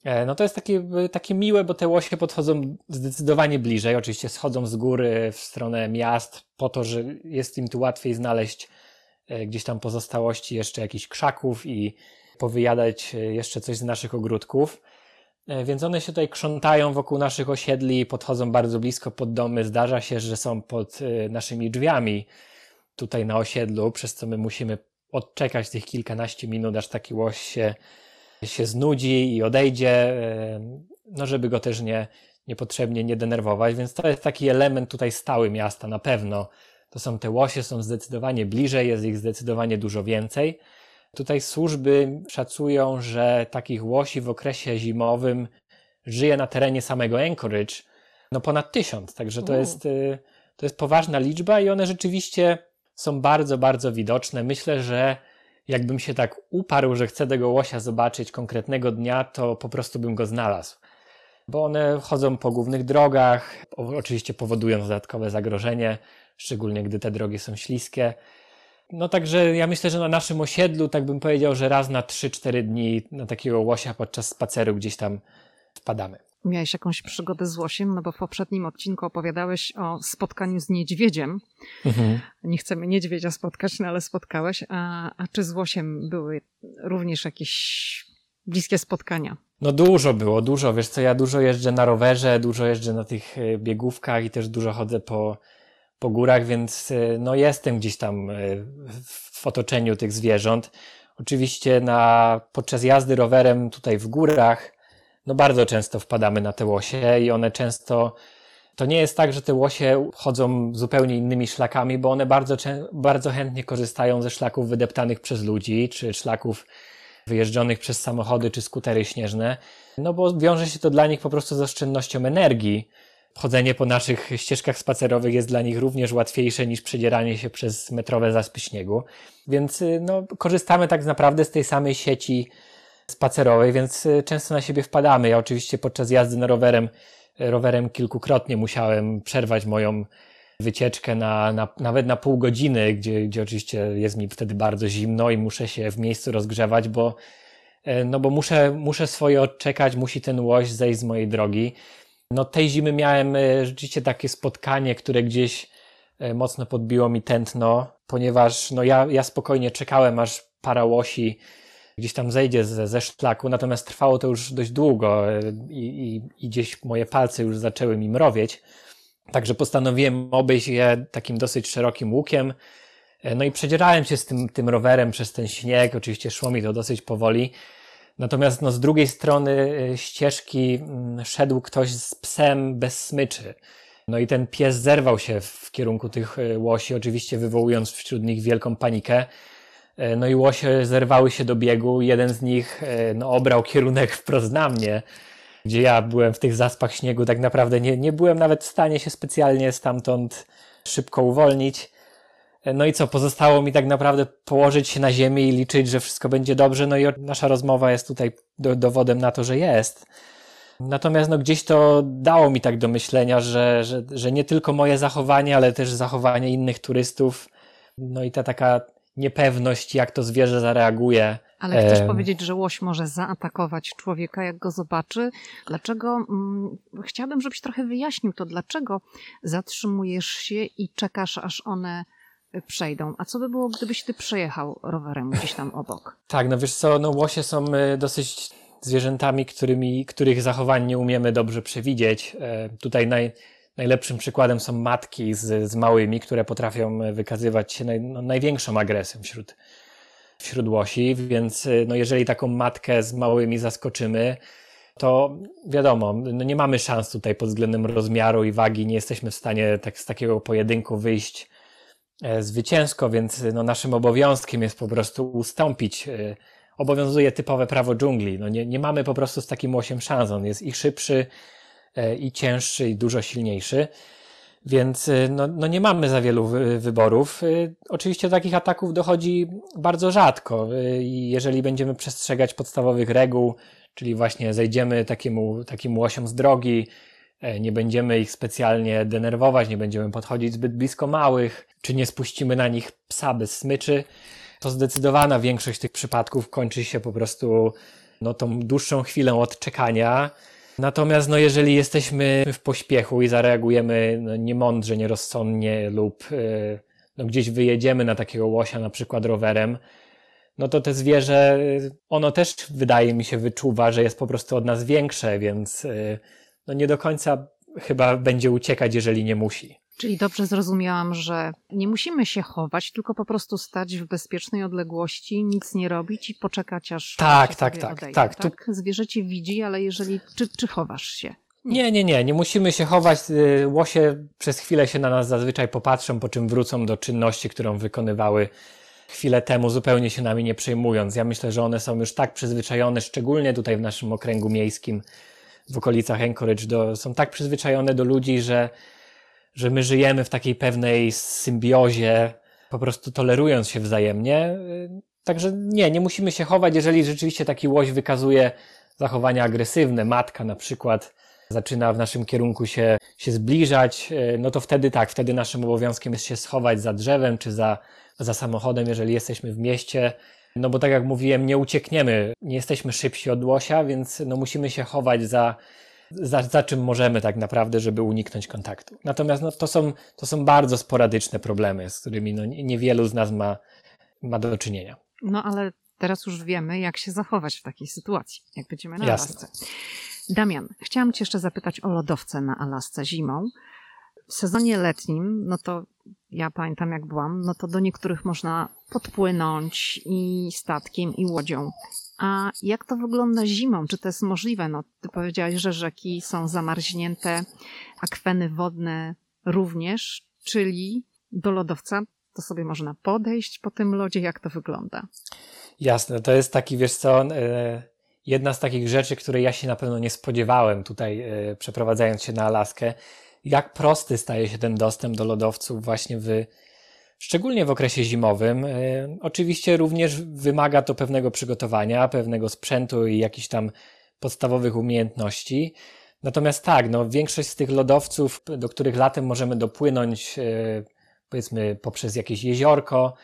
E, no to jest takie, takie miłe, bo te łosie podchodzą zdecydowanie bliżej. Oczywiście schodzą z góry w stronę miast, po to, że jest im tu łatwiej znaleźć e, gdzieś tam pozostałości jeszcze jakichś krzaków i powyjadać e, jeszcze coś z naszych ogródków. Więc one się tutaj krzątają wokół naszych osiedli, podchodzą bardzo blisko pod domy. Zdarza się, że są pod naszymi drzwiami tutaj na osiedlu, przez co my musimy odczekać tych kilkanaście minut, aż taki łoś się się znudzi i odejdzie, no żeby go też nie, niepotrzebnie nie denerwować, więc to jest taki element tutaj stały miasta na pewno. To są te łosie, są zdecydowanie bliżej, jest ich zdecydowanie dużo więcej. Tutaj służby szacują, że takich łosi w okresie zimowym żyje na terenie samego Anchorage no ponad tysiąc, także to jest, y, to jest poważna liczba i one rzeczywiście są bardzo, bardzo widoczne. Myślę, że jakbym się tak uparł, że chcę tego łosia zobaczyć konkretnego dnia, to po prostu bym go znalazł. Bo one chodzą po głównych drogach, oczywiście powodując dodatkowe zagrożenie, szczególnie gdy te drogi są śliskie. No także ja myślę, że na naszym osiedlu, tak bym powiedział, że raz na 3-4 dni na takiego łosia podczas spaceru gdzieś tam wpadamy miałeś jakąś przygodę z łosiem, no bo w poprzednim odcinku opowiadałeś o spotkaniu z niedźwiedziem. Mhm. Nie chcemy niedźwiedzia spotkać, no ale spotkałeś. A, a czy z łosiem były również jakieś bliskie spotkania? No dużo było, dużo. Wiesz co, ja dużo jeżdżę na rowerze, dużo jeżdżę na tych e, biegówkach i też dużo chodzę po, po górach, więc e, no jestem gdzieś tam e, w otoczeniu tych zwierząt. Oczywiście na, podczas jazdy rowerem tutaj w górach no bardzo często wpadamy na te łosie i one często, to nie jest tak, że te łosie chodzą zupełnie innymi szlakami, bo one bardzo, bardzo chętnie korzystają ze szlaków wydeptanych przez ludzi, czy szlaków wyjeżdżonych przez samochody czy skutery śnieżne, no bo wiąże się to dla nich po prostu z oszczędnością energii. Chodzenie po naszych ścieżkach spacerowych jest dla nich również łatwiejsze niż przedzieranie się przez metrowe zaspy śniegu. Więc no, korzystamy tak naprawdę z tej samej sieci spacerowej, więc y, często na siebie wpadamy. Ja oczywiście podczas jazdy na rowerem, y, rowerem kilkukrotnie musiałem przerwać moją wycieczkę na, na, nawet na pół godziny, gdzie, gdzie oczywiście jest mi wtedy bardzo zimno i muszę się w miejscu rozgrzewać, bo, y, no bo muszę, muszę swoje odczekać, musi ten łoś zejść z mojej drogi. No tej zimy miałem rzeczywiście takie spotkanie, które gdzieś mocno podbiło mi tętno, ponieważ no ja, ja spokojnie czekałem, aż para łosi gdzieś tam zejdzie ze, ze szlaku, natomiast trwało to już dość długo i, i, i gdzieś moje palce już zaczęły mi mrowieć. Także postanowiłem obejść je takim dosyć szerokim łukiem. No i przedzierałem się z tym, tym rowerem przez ten śnieg. Oczywiście szło mi to dosyć powoli. Natomiast no, z drugiej strony ścieżki mm, szedł ktoś z psem bez smyczy. No i ten pies zerwał się w kierunku tych łosi, oczywiście wywołując wśród nich wielką panikę. E, no i łosie zerwały się do biegu. Jeden z nich e, no, obrał kierunek wprost na mnie, gdzie ja byłem w tych zaspach śniegu. Tak naprawdę nie, nie byłem nawet w stanie się specjalnie stamtąd szybko uwolnić. E, no i co, pozostało mi tak naprawdę położyć się na ziemię i liczyć, że wszystko będzie dobrze. No i nasza rozmowa jest tutaj do, dowodem na to, że jest. Natomiast no, gdzieś to dało mi tak do myślenia, że, że, że nie tylko moje zachowanie, ale też zachowanie innych turystów, no i ta taka niepewność, jak to zwierzę zareaguje. Ale chcesz powiedzieć, że łoś może zaatakować człowieka, jak go zobaczy? Dlaczego? Hmm, chciałabym, żebyś trochę wyjaśnił to, dlaczego zatrzymujesz się i czekasz, aż one przejdą. A co by było, gdybyś ty przejechał rowerem gdzieś tam obok? Tak, no wiesz co, no łosie są e, dosyć zwierzętami, którymi, których zachowań nie umiemy dobrze przewidzieć. E, tutaj naj, Najlepszym przykładem są matki z, z małymi, które potrafią wykazywać się naj, no, największą agresją wśród, wśród łosi, więc no, jeżeli taką matkę z małymi zaskoczymy, to wiadomo, no nie mamy szans tutaj pod względem rozmiaru i wagi, nie jesteśmy w stanie tak, z takiego pojedynku wyjść e, zwycięsko, więc no, naszym obowiązkiem jest po prostu ustąpić. E, obowiązuje typowe prawo dżungli. No, nie, nie mamy po prostu z takim łosiem szans. On jest i szybszy, i cięższy, i dużo silniejszy. Więc e, no, no nie mamy za wielu wyborów. E, oczywiście do takich ataków dochodzi bardzo rzadko i jeżeli będziemy przestrzegać podstawowych reguł, czyli właśnie zejdziemy takiemu, takim łosiom z drogi, nie będziemy ich specjalnie denerwować, nie będziemy podchodzić zbyt blisko małych, czy nie spuścimy na nich psa bez smyczy, to zdecydowana większość tych przypadków kończy się po prostu no, tą dłuższą chwilę odczekania, Natomiast no, jeżeli jesteśmy w pośpiechu i zareagujemy no, niemądrze, nierozsądnie lub yy, no, gdzieś wyjedziemy na takiego łosia na przykład rowerem, no to te zwierzę, ono też wydaje mi się wyczuwa, że jest po prostu od nas większe, więc yy, no nie do końca chyba będzie uciekać, jeżeli nie musi. Czyli dobrze zrozumiałam, że nie musimy się chować, tylko po prostu stać w bezpiecznej odległości, nic nie robić i poczekać aż. Tak, tak, tak, odejdzie, tak, tak. Tu... Zwierzę cię widzi, ale jeżeli. Czy, czy chowasz się? Nie. nie, nie, nie musimy się chować. Y, łosie przez chwilę się na nas zazwyczaj popatrzą, po czym wrócą do czynności, którą wykonywały chwilę temu, zupełnie się nami nie przejmując. Ja myślę, że one są już tak przyzwyczajone, szczególnie tutaj w naszym okręgu miejskim, w okolicach Anchorage, do, są tak przyzwyczajone do ludzi, że że my żyjemy w takiej pewnej symbiozie, po prostu tolerując się wzajemnie. Także nie, nie musimy się chować, jeżeli rzeczywiście taki łoś wykazuje zachowania agresywne, matka na przykład zaczyna w naszym kierunku się, się zbliżać, no to wtedy tak, wtedy naszym obowiązkiem jest się schować za drzewem czy za, za samochodem, jeżeli jesteśmy w mieście. No bo tak jak mówiłem, nie uciekniemy, nie jesteśmy szybsi od łosia, więc no musimy się chować za, za, za czym możemy tak naprawdę, żeby uniknąć kontaktu. Natomiast no, to, są, to są bardzo sporadyczne problemy, z którymi no, niewielu z nas ma, ma do czynienia. No ale teraz już wiemy, jak się zachować w takiej sytuacji, jak będziemy na Jasne. Alasce. Damian, chciałam Cię jeszcze zapytać o lodowce na Alasce zimą. W sezonie letnim, no to ja pamiętam jak byłam, no to do niektórych można podpłynąć i statkiem, i łodzią. A jak to wygląda zimą? Czy to jest możliwe? No, ty powiedziałaś, że rzeki są zamarznięte, akweny wodne również, czyli do lodowca to sobie można podejść po tym lodzie. Jak to wygląda? Jasne, to jest taki, wiesz co, e, jedna z takich rzeczy, której ja się na pewno nie spodziewałem tutaj, e, przeprowadzając się na Alaskę. Jak prosty staje się ten dostęp do lodowców właśnie w szczególnie w okresie zimowym. E, oczywiście również wymaga to pewnego przygotowania, pewnego sprzętu i jakichś tam podstawowych umiejętności. Natomiast tak, no, większość z tych lodowców, do których latem możemy dopłynąć, e, powiedzmy poprzez jakieś jeziorko,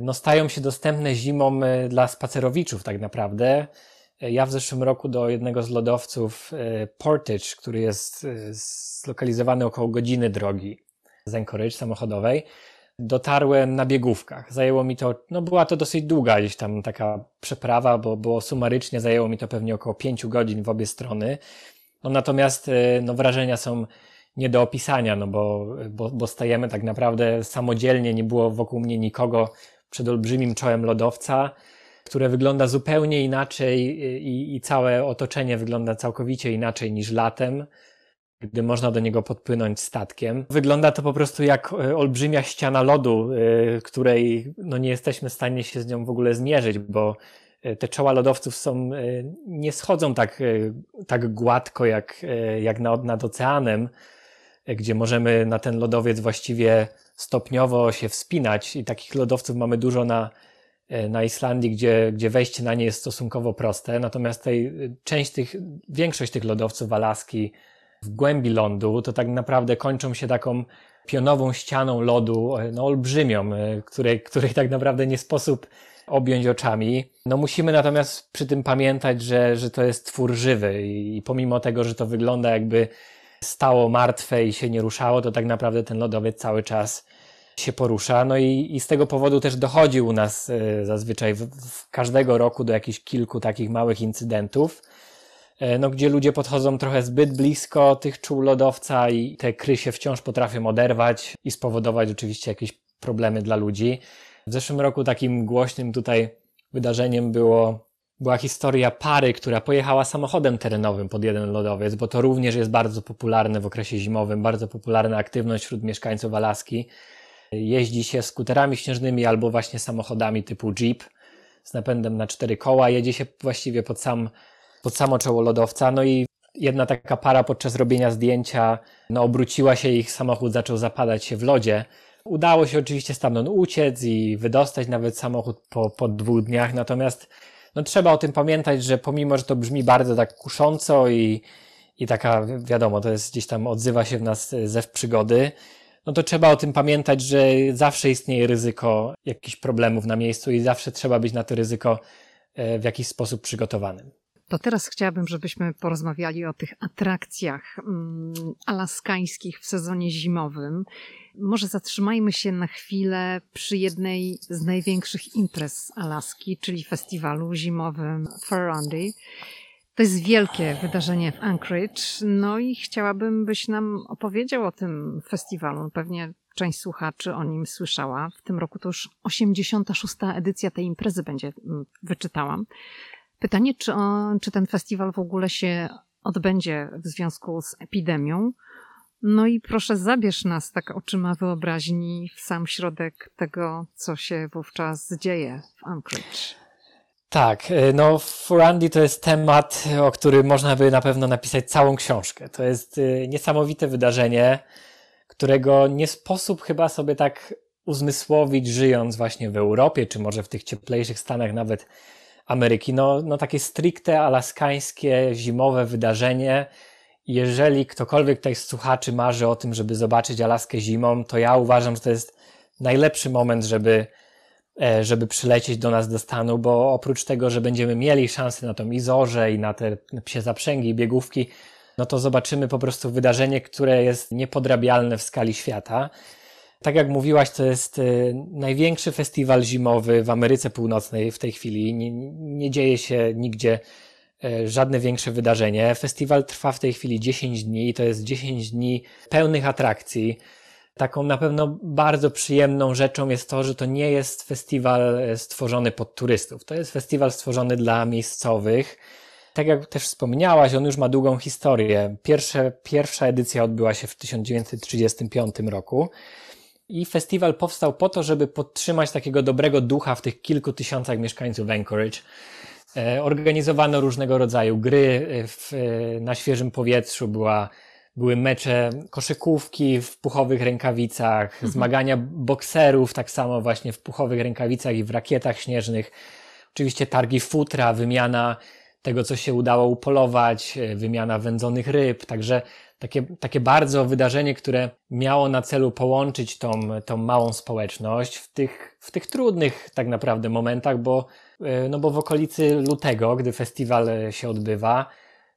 no, stają się dostępne zimą e, dla spacerowiczów tak naprawdę. Ja w zeszłym roku do jednego z lodowców Portage, który jest zlokalizowany około godziny drogi z Anchorage samochodowej, dotarłem na biegówkach. Zajęło mi to, no była to dosyć długa gdzieś tam taka przeprawa, bo było sumarycznie, zajęło mi to pewnie około pięciu godzin w obie strony. No natomiast e, no, wrażenia są nie do opisania, no bo, bo, bo stajemy tak naprawdę samodzielnie, nie było wokół mnie nikogo przed olbrzymim czołem lodowca, które wygląda zupełnie inaczej i, i całe otoczenie wygląda całkowicie inaczej niż latem gdy można do niego podpłynąć statkiem. Wygląda to po prostu jak e, olbrzymia ściana lodu, e, której no, nie jesteśmy w stanie się z nią w ogóle zmierzyć, bo e, te czoła lodowców są, nie schodzą tak, tak gładko jak, jak nad, nad oceanem, gdzie możemy na ten lodowiec właściwie stopniowo się wspinać i takich lodowców mamy dużo na, na Islandii, gdzie, gdzie wejście na nie jest stosunkowo proste. Natomiast tej, część tych, większość tych lodowców Alaski w głębi lądu, to tak naprawdę kończą się taką pionową ścianą lodu, no olbrzymią, e, której, której tak naprawdę nie sposób objąć oczami. No musimy natomiast przy tym pamiętać, że, że to jest twór żywy i pomimo tego, że to wygląda jakby stało martwe i się nie ruszało, to tak naprawdę ten lodowiec cały czas się porusza. No i, i z tego powodu też dochodzi u nas y, zazwyczaj w, w każdego roku do jakichś kilku takich małych incydentów. E, no, gdzie ludzie podchodzą trochę zbyt blisko tych czół lodowca i te kry się wciąż potrafią oderwać i spowodować oczywiście jakieś problemy dla ludzi. W zeszłym roku takim głośnym tutaj wydarzeniem było, była historia pary, która pojechała samochodem terenowym pod jeden lodowiec, bo to również jest bardzo popularne w okresie zimowym, bardzo popularna aktywność wśród mieszkańców Alaski. Jeździ się skuterami śnieżnymi albo właśnie samochodami typu Jeep z napędem na cztery koła. Jedzie się właściwie pod sam pod samo czoło lodowca. No i jedna taka para podczas robienia zdjęcia, no obróciła się, ich samochód zaczął zapadać się w lodzie. Udało się oczywiście stamtąd uciec i wydostać nawet samochód po, po dwóch dniach, natomiast no trzeba o tym pamiętać, że pomimo, że to brzmi bardzo tak kusząco i, i taka, wiadomo, to jest gdzieś tam odzywa się w nas zew przygody, no to trzeba o tym pamiętać, że zawsze istnieje ryzyko jakichś problemów na miejscu i zawsze trzeba być na to ryzyko e, w jakiś sposób przygotowanym. To teraz chciałabym, żebyśmy porozmawiali o tych atrakcjach mm, alaskańskich w sezonie zimowym. Może zatrzymajmy się na chwilę przy jednej z największych imprez Alaski, czyli festiwalu zimowym Ferrandy. To jest wielkie wydarzenie w Anchorage, no i chciałabym, byś nam opowiedział o tym festiwalu. Pewnie część słuchaczy o nim słyszała. W tym roku to już 86. edycja tej imprezy będzie, mm, wyczytałam. Pytanie, czy, czy ten festiwal w ogóle się odbędzie w związku z epidemią. No i proszę, zabierz nas tak oczyma wyobraźni w sam środek tego, co się wówczas dzieje w Anchorage. Tak, y, no Furandy to jest temat, o którym można by na pewno napisać całą książkę. To jest y, niesamowite wydarzenie, którego nie sposób chyba sobie tak uzmysłowić, żyjąc właśnie w Europie, czy może w tych cieplejszych stanach nawet Ameryki. No, no takie stricte alaskańskie zimowe wydarzenie. Jeżeli ktokolwiek tutaj z słuchaczy marzy o tym, żeby zobaczyć Alaskę zimą, to ja uważam, że to jest najlepszy moment, żeby, e, żeby przylecieć do nas do stanu, bo oprócz tego, że będziemy mieli szansę na tą izorze i na te psie zaprzęgi i biegówki, no to zobaczymy po prostu wydarzenie, które jest niepodrabialne w skali świata. Tak jak mówiłaś, to jest y, największy festiwal zimowy w Ameryce Północnej w tej chwili. Nie, nie dzieje się nigdzie e, żadne większe wydarzenie. Festiwal trwa w tej chwili 10 dni i to jest 10 dni pełnych atrakcji. Taką na pewno bardzo przyjemną rzeczą jest to, że to nie jest festiwal e, stworzony pod turystów. To jest festiwal stworzony dla miejscowych. Tak jak też wspomniałaś, on już ma długą historię. Pierwsze, pierwsza edycja odbyła się w 1935 roku. I festiwal powstał po to, żeby podtrzymać takiego dobrego ducha w tych kilku tysiącach mieszkańców Anchorage. E, organizowano różnego rodzaju gry e, w, e, na świeżym powietrzu, była, były mecze koszykówki w puchowych rękawicach, mhm. zmagania bokserów tak samo właśnie w puchowych rękawicach i w rakietach śnieżnych. Oczywiście targi futra, wymiana tego, co się udało upolować, wymiana wędzonych ryb, także takie, takie bardzo wydarzenie, które miało na celu połączyć tą, tą małą społeczność w tych, w tych trudnych tak naprawdę momentach, bo, e, no bo w okolicy lutego, gdy festiwal e, się odbywa,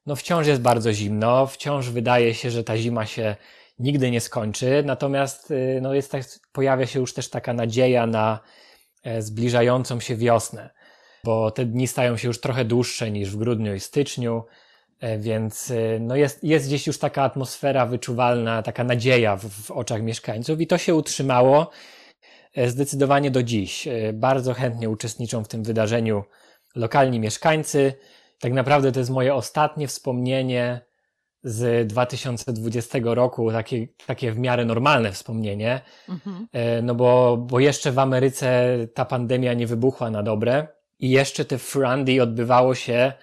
no wciąż jest bardzo zimno, wciąż wydaje się, że ta zima się nigdy nie skończy, natomiast no jest tak, pojawia się już też taka nadzieja na e, zbliżającą się wiosnę, bo te dni stają się już trochę dłuższe niż w grudniu i styczniu, e, więc y, no jest, jest gdzieś już taka atmosfera wyczuwalna, taka nadzieja w, w oczach mieszkańców i to się utrzymało e, zdecydowanie do dziś. Bardzo chętnie uczestniczą w tym wydarzeniu lokalni mieszkańcy. Tak naprawdę to jest moje ostatnie wspomnienie z 2020 roku, takie, takie w miarę normalne wspomnienie, mhm. E, no bo, bo jeszcze w Ameryce ta pandemia nie wybuchła na dobre i jeszcze te Frandy odbywało się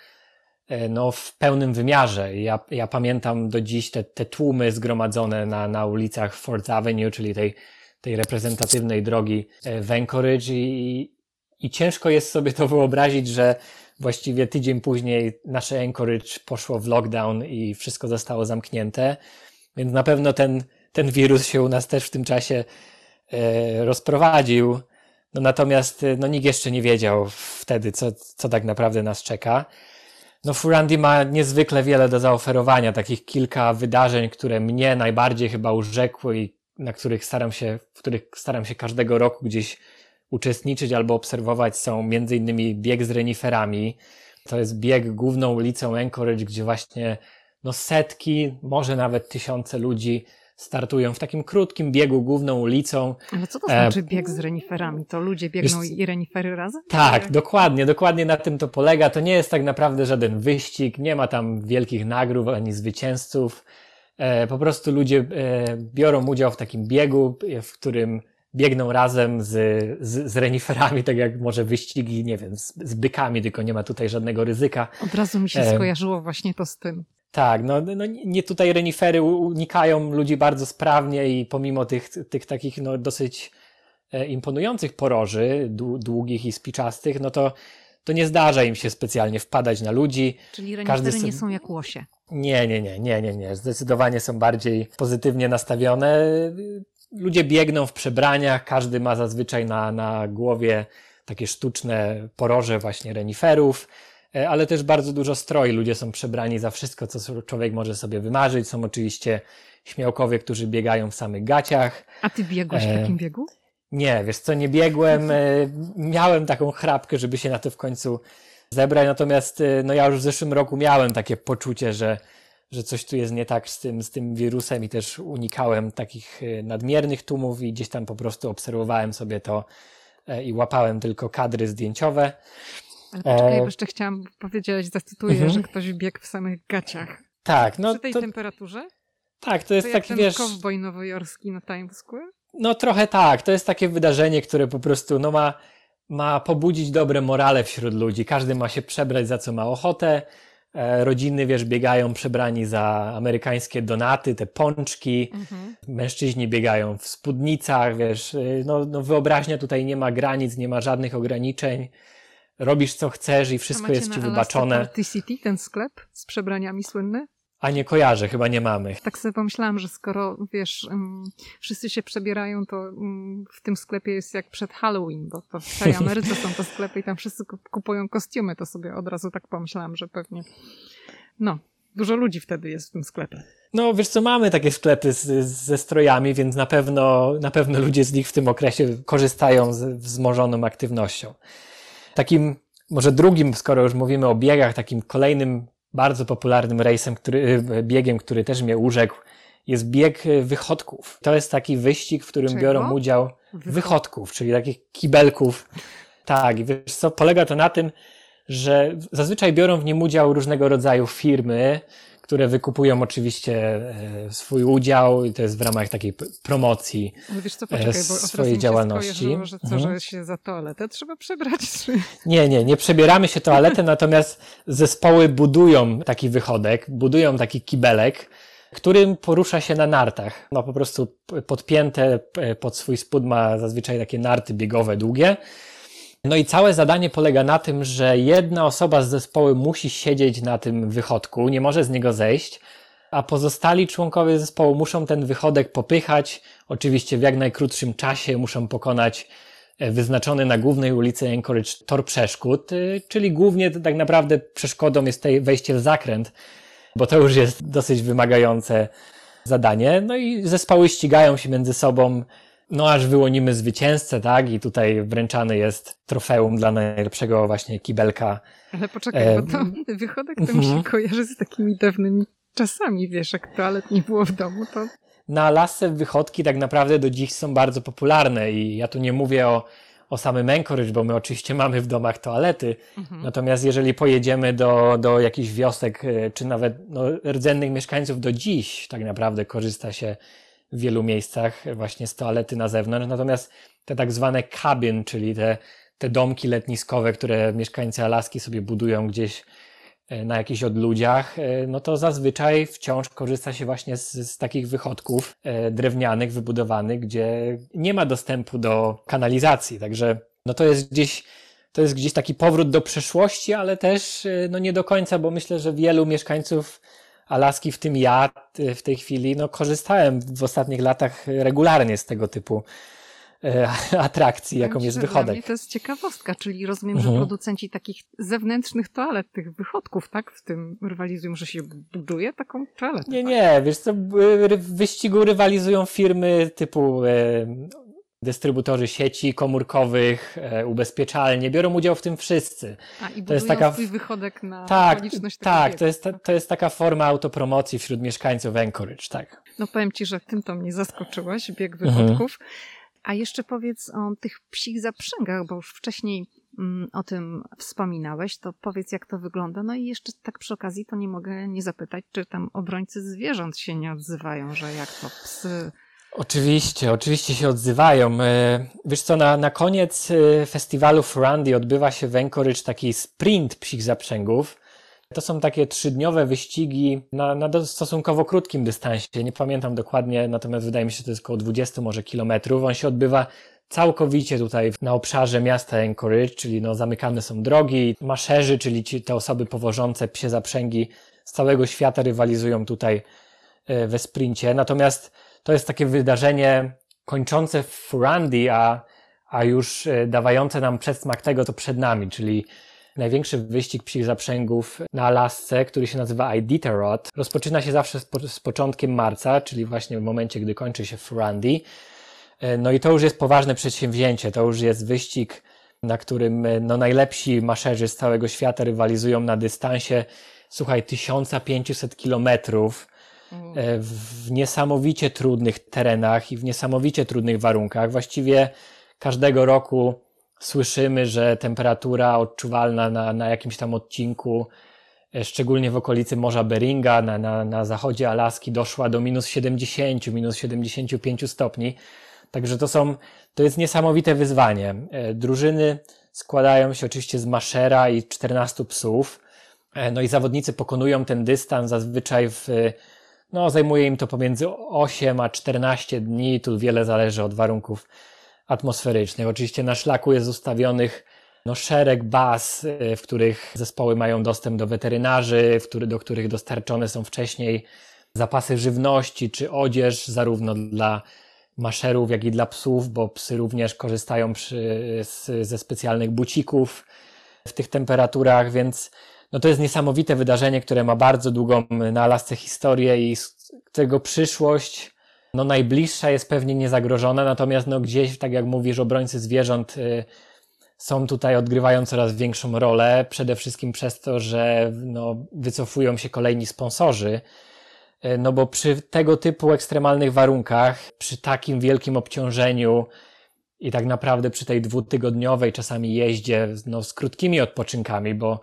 e, no, w pełnym wymiarze. Ja, ja pamiętam do dziś te, te tłumy zgromadzone na, na ulicach Fourth Avenue, czyli tej, tej reprezentatywnej drogi e, w Anchorage i, i ciężko jest sobie to wyobrazić, że właściwie tydzień później nasze Anchorage poszło w lockdown i wszystko zostało zamknięte, więc na pewno ten, ten wirus się u nas też w tym czasie e, rozprowadził. No natomiast no, nikt jeszcze nie wiedział wtedy, co, co tak naprawdę nas czeka. No, Furandi ma niezwykle wiele do zaoferowania, takich kilka wydarzeń, które mnie najbardziej chyba urzekły i na których staram się, w których staram się każdego roku gdzieś uczestniczyć albo obserwować są między innymi bieg z reniferami. To jest bieg główną ulicą Anchorage, gdzie właśnie no setki, może nawet tysiące ludzi startują w takim krótkim biegu główną ulicą. Ale co to znaczy e, bieg z reniferami? To ludzie biegną i renifery razem? Tak, dokładnie, dokładnie na tym to polega. To nie jest tak naprawdę żaden wyścig, nie ma tam wielkich nagród ani zwycięzców. E, po prostu ludzie e, biorą udział w takim biegu, w którym biegną razem z, z, z reniferami, tak jak może wyścigi, nie wiem, z, z bykami, tylko nie ma tutaj żadnego ryzyka. Od razu mi się skojarzyło właśnie to z tym. Tak, no, no nie tutaj renifery unikają ludzi bardzo sprawnie i pomimo tych, tych takich no, dosyć e, imponujących poroży, długich i spiczastych, no to, to nie zdarza im się specjalnie wpadać na ludzi. Czyli renifery Każdy nie są jak łosie. Nie, nie, nie, nie, nie, nie. Zdecydowanie są bardziej pozytywnie nastawione ludzie biegną w przebraniach, każdy ma zazwyczaj na, na głowie takie sztuczne poroże właśnie reniferów, ale też bardzo dużo stroi. Ludzie są przebrani za wszystko, co człowiek może sobie wymarzyć. Są oczywiście śmiałkowie, którzy biegają w samych gaciach. A ty biegłeś w e, takim biegu? Nie, wiesz co, nie biegłem. E, miałem taką chrapkę, żeby się na to w końcu zebrać, natomiast no ja już w zeszłym roku miałem takie poczucie, że że coś tu jest nie tak z tym, z tym wirusem i też unikałem takich e, nadmiernych tłumów i gdzieś tam po prostu obserwowałem sobie to e, i łapałem tylko kadry zdjęciowe. Ale poczekaj, e... jeszcze chciałam powiedzieć, zacytuję, mhm. że ktoś biegł w samych gaciach. Tak, no. Przy tej to... temperaturze? Tak, to jest to taki, ten wiesz... kowboj nowojorski na Times Square? No trochę tak, to jest takie wydarzenie, które po prostu, no ma, ma pobudzić dobre morale wśród ludzi. Każdy ma się przebrać za co ma ochotę E, rodziny, wiesz, biegają przebrani za amerykańskie donaty, te pączki. Mhm. Mężczyźni biegają w spódnicach, wiesz, y, no, no wyobraźnia tutaj nie ma granic, nie ma żadnych ograniczeń. Robisz co chcesz i wszystko jest ci wybaczone. Party City, ten sklep z przebraniami słynny? A nie kojarzę, chyba nie mamy. Tak sobie pomyślałam, że skoro, wiesz, um, wszyscy się przebierają, to um, w tym sklepie jest jak przed Halloween, bo to w całej [laughs] Ameryce są te sklepy i tam wszyscy kupują kostiumy, to sobie od razu tak pomyślałam, że pewnie, no, dużo ludzi wtedy jest w tym sklepie. No, wiesz co, mamy takie sklepy z, ze strojami, więc na pewno, na pewno ludzie z nich w tym okresie korzystają z wzmożoną aktywnością. Takim, może drugim, skoro już mówimy o biegach, takim kolejnym bardzo popularnym rejsem, który, y, biegiem, który też mnie urzekł, jest bieg y, wychodków. To jest taki wyścig, w którym Czego? biorą udział Wychod... wychodków, czyli takich kibelków. Tak, i wiesz co, polega to na tym, że zazwyczaj biorą w nim udział różnego rodzaju firmy, które wykupują oczywiście e, swój udział i to jest w ramach takiej promocji Ale wiesz co, poczekaj, bo swojej działalności. że co, mhm. że się za toaletę trzeba przebrać? [laughs] Czy... Nie, nie, nie przebieramy się toaletę, natomiast zespoły budują taki wychodek, budują taki kibelek, którym porusza się na nartach. No po prostu podpięte pod swój spód ma zazwyczaj takie narty biegowe długie no i całe zadanie polega na tym, że jedna osoba z zespołu musi siedzieć na tym wychodku, nie może z niego zejść, a pozostali członkowie zespołu muszą ten wychodek popychać, oczywiście w jak najkrótszym czasie muszą pokonać e, wyznaczony na głównej ulicy Anchorage tor przeszkód, e, czyli głównie tak naprawdę przeszkodą jest tutaj wejście w zakręt, bo to już jest dosyć wymagające zadanie. No i zespoły ścigają się między sobą, no aż wyłonimy zwycięzcę, tak? I tutaj wręczany jest trofeum dla najlepszego właśnie kibelka. Ale poczekaj, e... bo to wychodek to mi się mhm. kojarzy z takimi dawnymi czasami, wiesz, jak toalet nie było w domu, to... Na Alasce wychodki tak naprawdę do dziś są bardzo popularne i ja tu nie mówię o o samym Anchorage, bo my oczywiście mamy w domach toalety. Mhm. Natomiast jeżeli pojedziemy do, do jakichś wiosek, e, czy nawet no, rdzennych mieszkańców do dziś, tak naprawdę korzysta się w wielu miejscach właśnie z toalety na zewnątrz. Natomiast te tak zwane cabin, czyli te, te domki letniskowe, które mieszkańcy Alaski sobie budują gdzieś e, na jakichś odludziach, e, no to zazwyczaj wciąż korzysta się właśnie z, z, takich wychodków drewnianych, wybudowanych, gdzie nie ma dostępu do kanalizacji. Także no to jest gdzieś to jest gdzieś taki powrót do przeszłości, ale też no nie do końca, bo myślę, że wielu mieszkańców Alaski, w tym ja w tej chwili, no korzystałem w ostatnich latach regularnie z tego typu e, [laughs] atrakcji, jaką jest wychodek. Dla mnie to jest ciekawostka, czyli rozumiem, mhm. że producenci takich zewnętrznych toalet, tych wychodków, tak, w tym rywalizują, że się buduje taką toaletę. Nie, tak? nie, wiesz co, w wyścigu rywalizują firmy typu e, dystrybutorzy sieci komórkowych, e, ubezpieczalnie, biorą udział w tym wszyscy. A, i to jest taka swój wychodek na tak, okoliczność Tak, to jest, to jest taka forma autopromocji wśród mieszkańców Anchorage, tak. No powiem Ci, że tym to mnie zaskoczyłaś, bieg mhm. wychodków. Mhm. A jeszcze powiedz o tych psich zaprzęgach, bo już wcześniej mm, o tym wspominałeś, to powiedz jak to wygląda. No i jeszcze tak przy okazji to nie mogę nie zapytać, czy tam obrońcy zwierząt się nie odzywają, że jak to psy Oczywiście, oczywiście się odzywają. E, wiesz co, na, na koniec e, festiwalu Furandy odbywa się w Anchorage taki sprint psich zaprzęgów. To są takie trzydniowe wyścigi na, na stosunkowo krótkim dystansie. Nie pamiętam dokładnie, natomiast wydaje mi się, że to jest około 20 może kilometrów. On się odbywa całkowicie tutaj na obszarze miasta Anchorage, czyli no, zamykane są drogi. Maszerzy, czyli ci, te osoby powożące psie zaprzęgi z całego świata rywalizują tutaj e, we sprincie. Natomiast to jest takie wydarzenie kończące w Furandy, a, a już e, dawające nam przedsmak tego, co przed nami, czyli największy wyścig psich zaprzęgów na Alasce, który się nazywa Iditarod. Rozpoczyna się zawsze z, po, z początkiem marca, czyli właśnie w momencie, gdy kończy się Furandy. E, no i to już jest poważne przedsięwzięcie, to już jest wyścig, na którym e, no, najlepsi maszerzy z całego świata rywalizują na dystansie, słuchaj, 1500 kilometrów w niesamowicie trudnych terenach i w niesamowicie trudnych warunkach. Właściwie każdego roku słyszymy, że temperatura odczuwalna na, na jakimś tam odcinku, e, szczególnie w okolicy Morza Beringa, na, na, na zachodzie Alaski, doszła do minus 70, minus 75 stopni. Także to są, to jest niesamowite wyzwanie. E, drużyny składają się oczywiście z maszera i 14 psów. No i zawodnicy pokonują ten dystans zazwyczaj w no, zajmuje im to pomiędzy 8 a 14 dni. Tu wiele zależy od warunków atmosferycznych. Oczywiście na szlaku jest ustawionych no, szereg baz, y, w których zespoły mają dostęp do weterynarzy, który, do których dostarczone są wcześniej zapasy żywności czy odzież, zarówno dla maszerów, jak i dla psów, bo psy również korzystają przy, z, ze specjalnych bucików w tych temperaturach, więc no to jest niesamowite wydarzenie, które ma bardzo długą na Alasce historię i z tego przyszłość no najbliższa jest pewnie niezagrożona, natomiast no gdzieś, tak jak mówisz, obrońcy zwierząt y, są tutaj, odgrywają coraz większą rolę, przede wszystkim przez to, że no, wycofują się kolejni sponsorzy, y, no bo przy tego typu ekstremalnych warunkach, przy takim wielkim obciążeniu i tak naprawdę przy tej dwutygodniowej czasami jeździe no, z krótkimi odpoczynkami, bo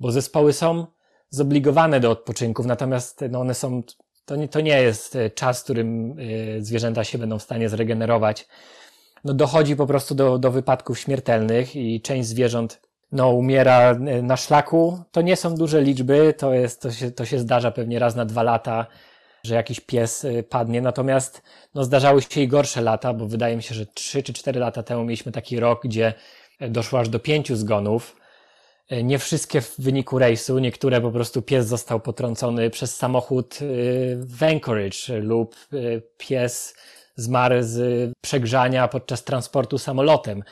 bo zespoły są zobligowane do odpoczynków, natomiast no one są, to nie, to nie jest e, czas, w którym e, zwierzęta się będą w stanie zregenerować. No dochodzi po prostu do, do wypadków śmiertelnych i część zwierząt no, umiera e, na szlaku. To nie są duże liczby, to, jest, to, się, to się zdarza pewnie raz na dwa lata, że jakiś pies padnie. Natomiast no, zdarzały się i gorsze lata, bo wydaje mi się, że trzy czy cztery lata temu mieliśmy taki rok, gdzie doszło aż do pięciu zgonów. E, nie wszystkie w wyniku rejsu, niektóre po prostu pies został potrącony przez samochód e, w Anchorage lub e, pies zmarł z przegrzania podczas transportu samolotem.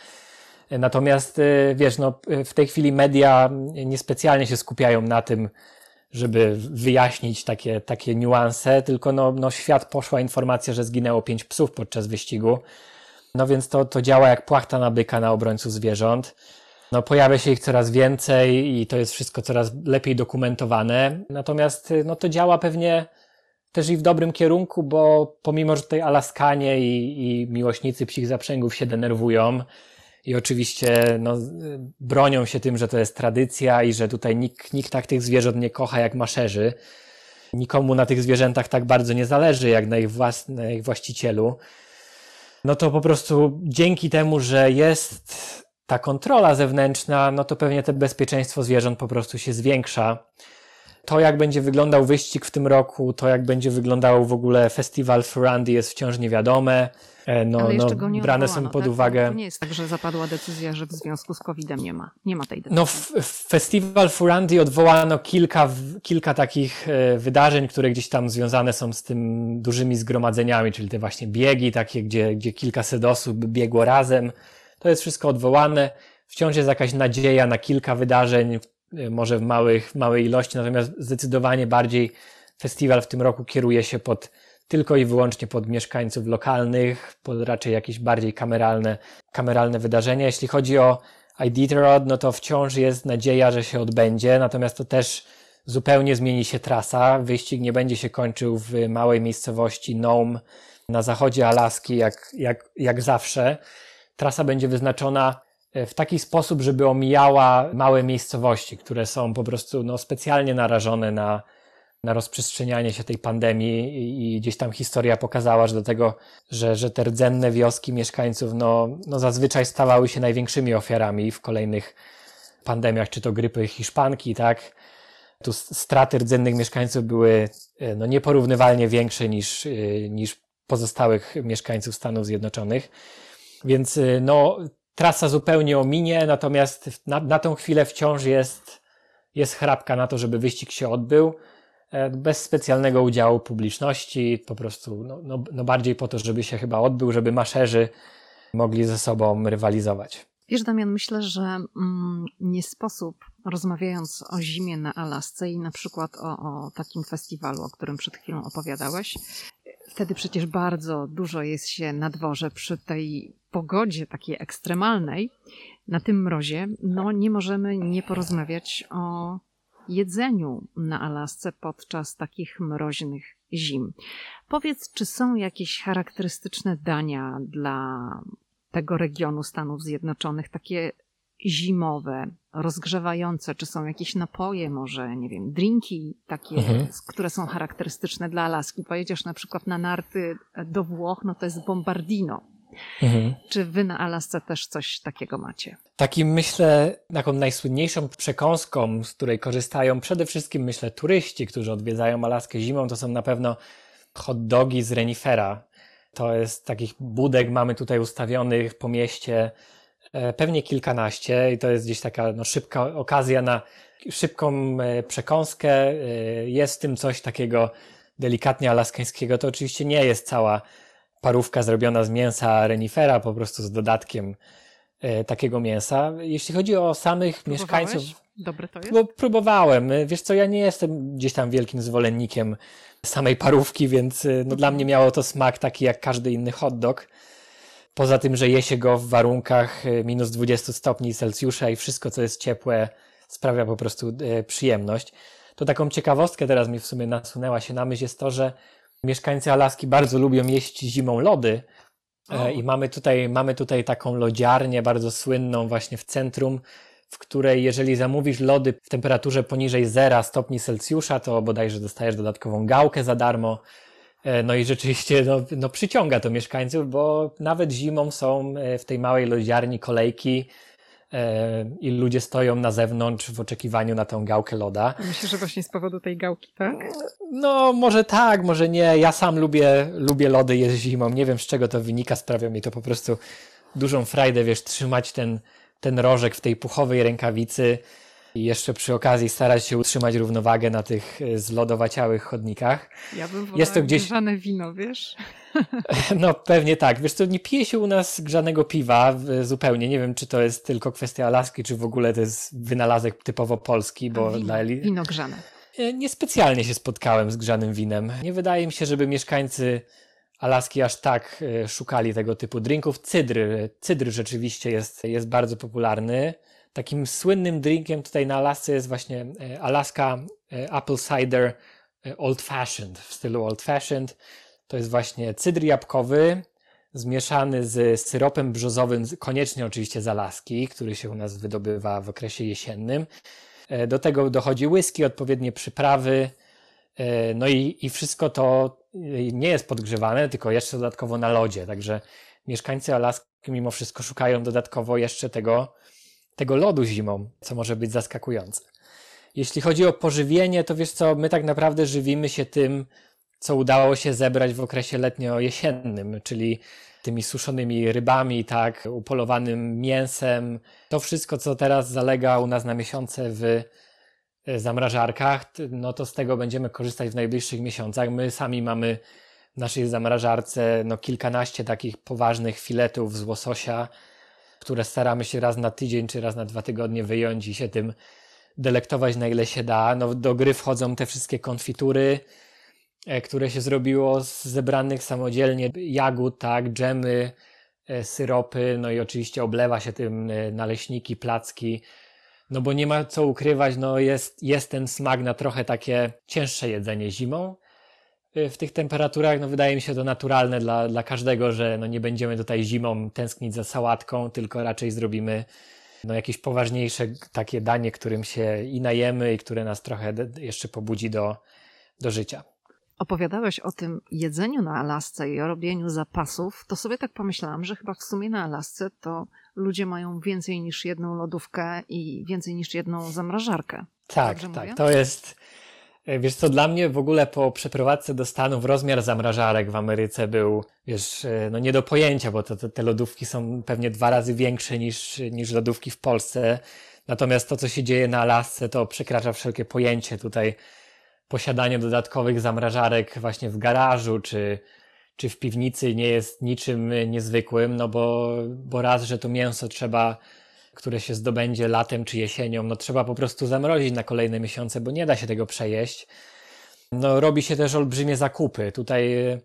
Natomiast wiesz, no, w tej chwili media niespecjalnie się skupiają na tym, żeby wyjaśnić takie, takie niuanse, tylko no, no świat poszła informacja, że zginęło pięć psów podczas wyścigu. No więc to, to działa jak płachta na byka na obrońców zwierząt. No pojawia się ich coraz więcej i to jest wszystko coraz lepiej dokumentowane. Natomiast no to działa pewnie też i w dobrym kierunku, bo pomimo, że tutaj Alaskanie i, i miłośnicy psich zaprzęgów się denerwują i oczywiście no, bronią się tym, że to jest tradycja i że tutaj nikt, nikt tak tych zwierząt nie kocha jak maszerzy. Nikomu na tych zwierzętach tak bardzo nie zależy jak na ich, włas, na ich właścicielu. No to po prostu dzięki temu, że jest ta kontrola zewnętrzna, no to pewnie to bezpieczeństwo zwierząt po prostu się zwiększa. To, jak będzie wyglądał wyścig w tym roku, to, jak będzie wyglądał w ogóle festiwal Furandy jest wciąż niewiadome. E, no, Ale jeszcze no, go nie brane odwołano, są pod tak? uwagę. To nie jest tak, że zapadła decyzja, że w związku z COVID-em nie ma, nie ma tej decyzji. No, f- festiwal Furandy odwołano kilka, kilka takich e, wydarzeń, które gdzieś tam związane są z tym dużymi zgromadzeniami, czyli te właśnie biegi takie, gdzie, gdzie kilkaset osób biegło razem. To jest wszystko odwołane. Wciąż jest jakaś nadzieja na kilka wydarzeń, Y, może w, małych, małej ilości, natomiast zdecydowanie bardziej festiwal w tym roku kieruje się pod tylko i wyłącznie pod mieszkańców lokalnych, pod raczej jakieś bardziej kameralne, kameralne wydarzenia. Jeśli chodzi o Iditarod, no to wciąż jest nadzieja, że się odbędzie, natomiast to też zupełnie zmieni się trasa. Wyścig nie będzie się kończył w małej miejscowości Nome na zachodzie Alaski, jak, jak, jak zawsze. Trasa będzie wyznaczona E, w taki sposób, żeby omijała małe miejscowości, które są po prostu no, specjalnie narażone na, na rozprzestrzenianie się tej pandemii i gdzieś tam historia pokazała, że do tego, że, że te rdzenne wioski mieszkańców no, no zazwyczaj stawały się największymi ofiarami w kolejnych pandemiach, czy to grypy hiszpanki, tak? Tu straty rdzennych mieszkańców były e, no, nieporównywalnie większe niż, e, niż pozostałych mieszkańców Stanów Zjednoczonych. Więc no, trasa zupełnie ominie, natomiast na, na tą chwilę wciąż jest, jest chrapka na to, żeby wyścig się odbył e, bez specjalnego udziału publiczności, po prostu no, no, no bardziej po to, żeby się chyba odbył, żeby maszerzy mogli ze sobą rywalizować. Wiesz, Damian, myślę, że mm, nie sposób, rozmawiając o zimie na Alasce i na przykład o, o takim festiwalu, o którym przed chwilą opowiadałeś, wtedy przecież bardzo dużo jest się na dworze przy tej pogodzie takiej ekstremalnej, na tym mrozie, no nie możemy nie porozmawiać o jedzeniu na Alasce podczas takich mroźnych zim. Powiedz, czy są jakieś charakterystyczne dania dla tego regionu Stanów Zjednoczonych, takie zimowe, rozgrzewające, czy są jakieś napoje, może, nie wiem, drinki takie, mhm. które są charakterystyczne dla Alaski. Pojedziesz na przykład na narty do Włoch, no to jest bombardino. Mhm. Czy wy na Alasce też coś takiego macie? Takim myślę, taką najsłynniejszą przekąską, z której korzystają przede wszystkim myślę turyści, którzy odwiedzają Alaskę zimą, to są na pewno hot dogi z renifera. To jest takich budek mamy tutaj ustawionych po mieście e, pewnie kilkanaście i to jest gdzieś taka no, szybka okazja na szybką e, przekąskę. E, jest w tym coś takiego delikatnie alaskańskiego. To oczywiście nie jest cała parówka zrobiona z mięsa renifera, po prostu z dodatkiem e, takiego mięsa. Jeśli chodzi o samych mieszkańców. Dobre to jest? Bo próbowałem. Wiesz co, ja nie jestem gdzieś tam wielkim zwolennikiem samej parówki, więc e, no, dla mnie miało to smak taki jak każdy inny hot dog. Poza tym, że je się go w warunkach e, minus 20 stopni Celsjusza i wszystko, co jest ciepłe, sprawia po prostu przyjemność. To taką ciekawostkę teraz mi w sumie nasunęła się na myśl jest to, że Mieszkańcy Alaski bardzo lubią jeść zimą lody. E, I mamy tutaj, mamy tutaj taką lodziarnię bardzo słynną właśnie w centrum, w której jeżeli zamówisz lody w temperaturze poniżej 0 stopni Celsjusza, to bodajże dostajesz dodatkową gałkę za darmo. E, no i rzeczywiście no, no przyciąga to mieszkańców, bo nawet zimą są e, w tej małej lodziarni kolejki i ludzie stoją na zewnątrz w oczekiwaniu na tę gałkę loda. Myślę, że właśnie z powodu tej gałki, tak? No, może tak, może nie. Ja sam lubię, lubię lody jeść zimą. Nie wiem, z czego to wynika. Sprawia mi to po prostu dużą frajdę, wiesz, trzymać ten, ten rożek w tej puchowej rękawicy i jeszcze przy okazji starać się utrzymać równowagę na tych e, zlodowaciałych chodnikach. Ja bym Jest to gdzieś... grzane wino, wiesz? [laughs] No pewnie tak. Wiesz co, nie pije się u nas grzanego piwa zupełnie. Nie wiem, czy to jest tylko kwestia Alaski, czy w ogóle to jest wynalazek typowo polski, bo wino, dla Eli... Wino grzane. E, niespecjalnie się spotkałem z grzanym winem. Nie wydaje mi się, żeby mieszkańcy Alaski aż tak e, szukali tego typu drinków. Cydr, cydr rzeczywiście jest, jest bardzo popularny. Takim słynnym drinkiem tutaj na Alasce jest właśnie e, Alaska Apple Cider Old Fashioned, w stylu Old Fashioned. To jest właśnie cydr jabłkowy, zmieszany z syropem brzozowym, koniecznie oczywiście z Alaski, który się u nas wydobywa w okresie jesiennym. E, do tego dochodzi whisky, odpowiednie przyprawy, e, no i, i wszystko to e, nie jest podgrzewane, tylko jeszcze dodatkowo na lodzie. Także mieszkańcy Alaski mimo wszystko szukają dodatkowo jeszcze tego, tego lodu zimą, co może być zaskakujące. Jeśli chodzi o pożywienie, to wiesz co, my tak naprawdę żywimy się tym, co udało się zebrać w okresie letnio-jesiennym, czyli tymi suszonymi rybami, tak, upolowanym mięsem. To wszystko, co teraz zalega u nas na miesiące w e, zamrażarkach, no to z tego będziemy korzystać w najbliższych miesiącach. My sami mamy w naszej zamrażarce no, kilkanaście takich poważnych filetów z łososia, które staramy się raz na tydzień czy raz na dwa tygodnie wyjąć i się tym delektować na ile się da. No, do gry wchodzą te wszystkie konfitury, E, które się zrobiło z zebranych samodzielnie jagód, tak, dżemy, e, syropy, no i oczywiście oblewa się tym e, naleśniki, placki, no bo nie ma co ukrywać, no jest, jest ten smak na trochę takie cięższe jedzenie zimą. W tych temperaturach, no wydaje mi się to naturalne dla, dla każdego, że no nie będziemy tutaj zimą tęsknić za sałatką, tylko raczej zrobimy no jakieś poważniejsze takie danie, którym się i najemy i które nas trochę jeszcze pobudzi do, do życia opowiadałeś o tym jedzeniu na Alasce i o robieniu zapasów, to sobie tak pomyślałam, że chyba w sumie na Alasce to ludzie mają więcej niż jedną lodówkę i więcej niż jedną zamrażarkę. Tak, tak. Mówię? To jest. E, wiesz co, dla mnie w ogóle po przeprowadzce do Stanów rozmiar zamrażarek w Ameryce był, wiesz, e, no nie do pojęcia, bo to, to, te lodówki są pewnie dwa razy większe niż, niż lodówki w Polsce. Natomiast to, co się dzieje na Alasce, to przekracza wszelkie pojęcie. Tutaj posiadanie dodatkowych zamrażarek właśnie w garażu czy, czy w piwnicy nie jest niczym niezwykłym, no bo, bo raz, że to mięso trzeba, które się zdobędzie latem czy jesienią, no trzeba po prostu zamrozić na kolejne miesiące, bo nie da się tego przejeść. No robi się też olbrzymie zakupy. Tutaj e,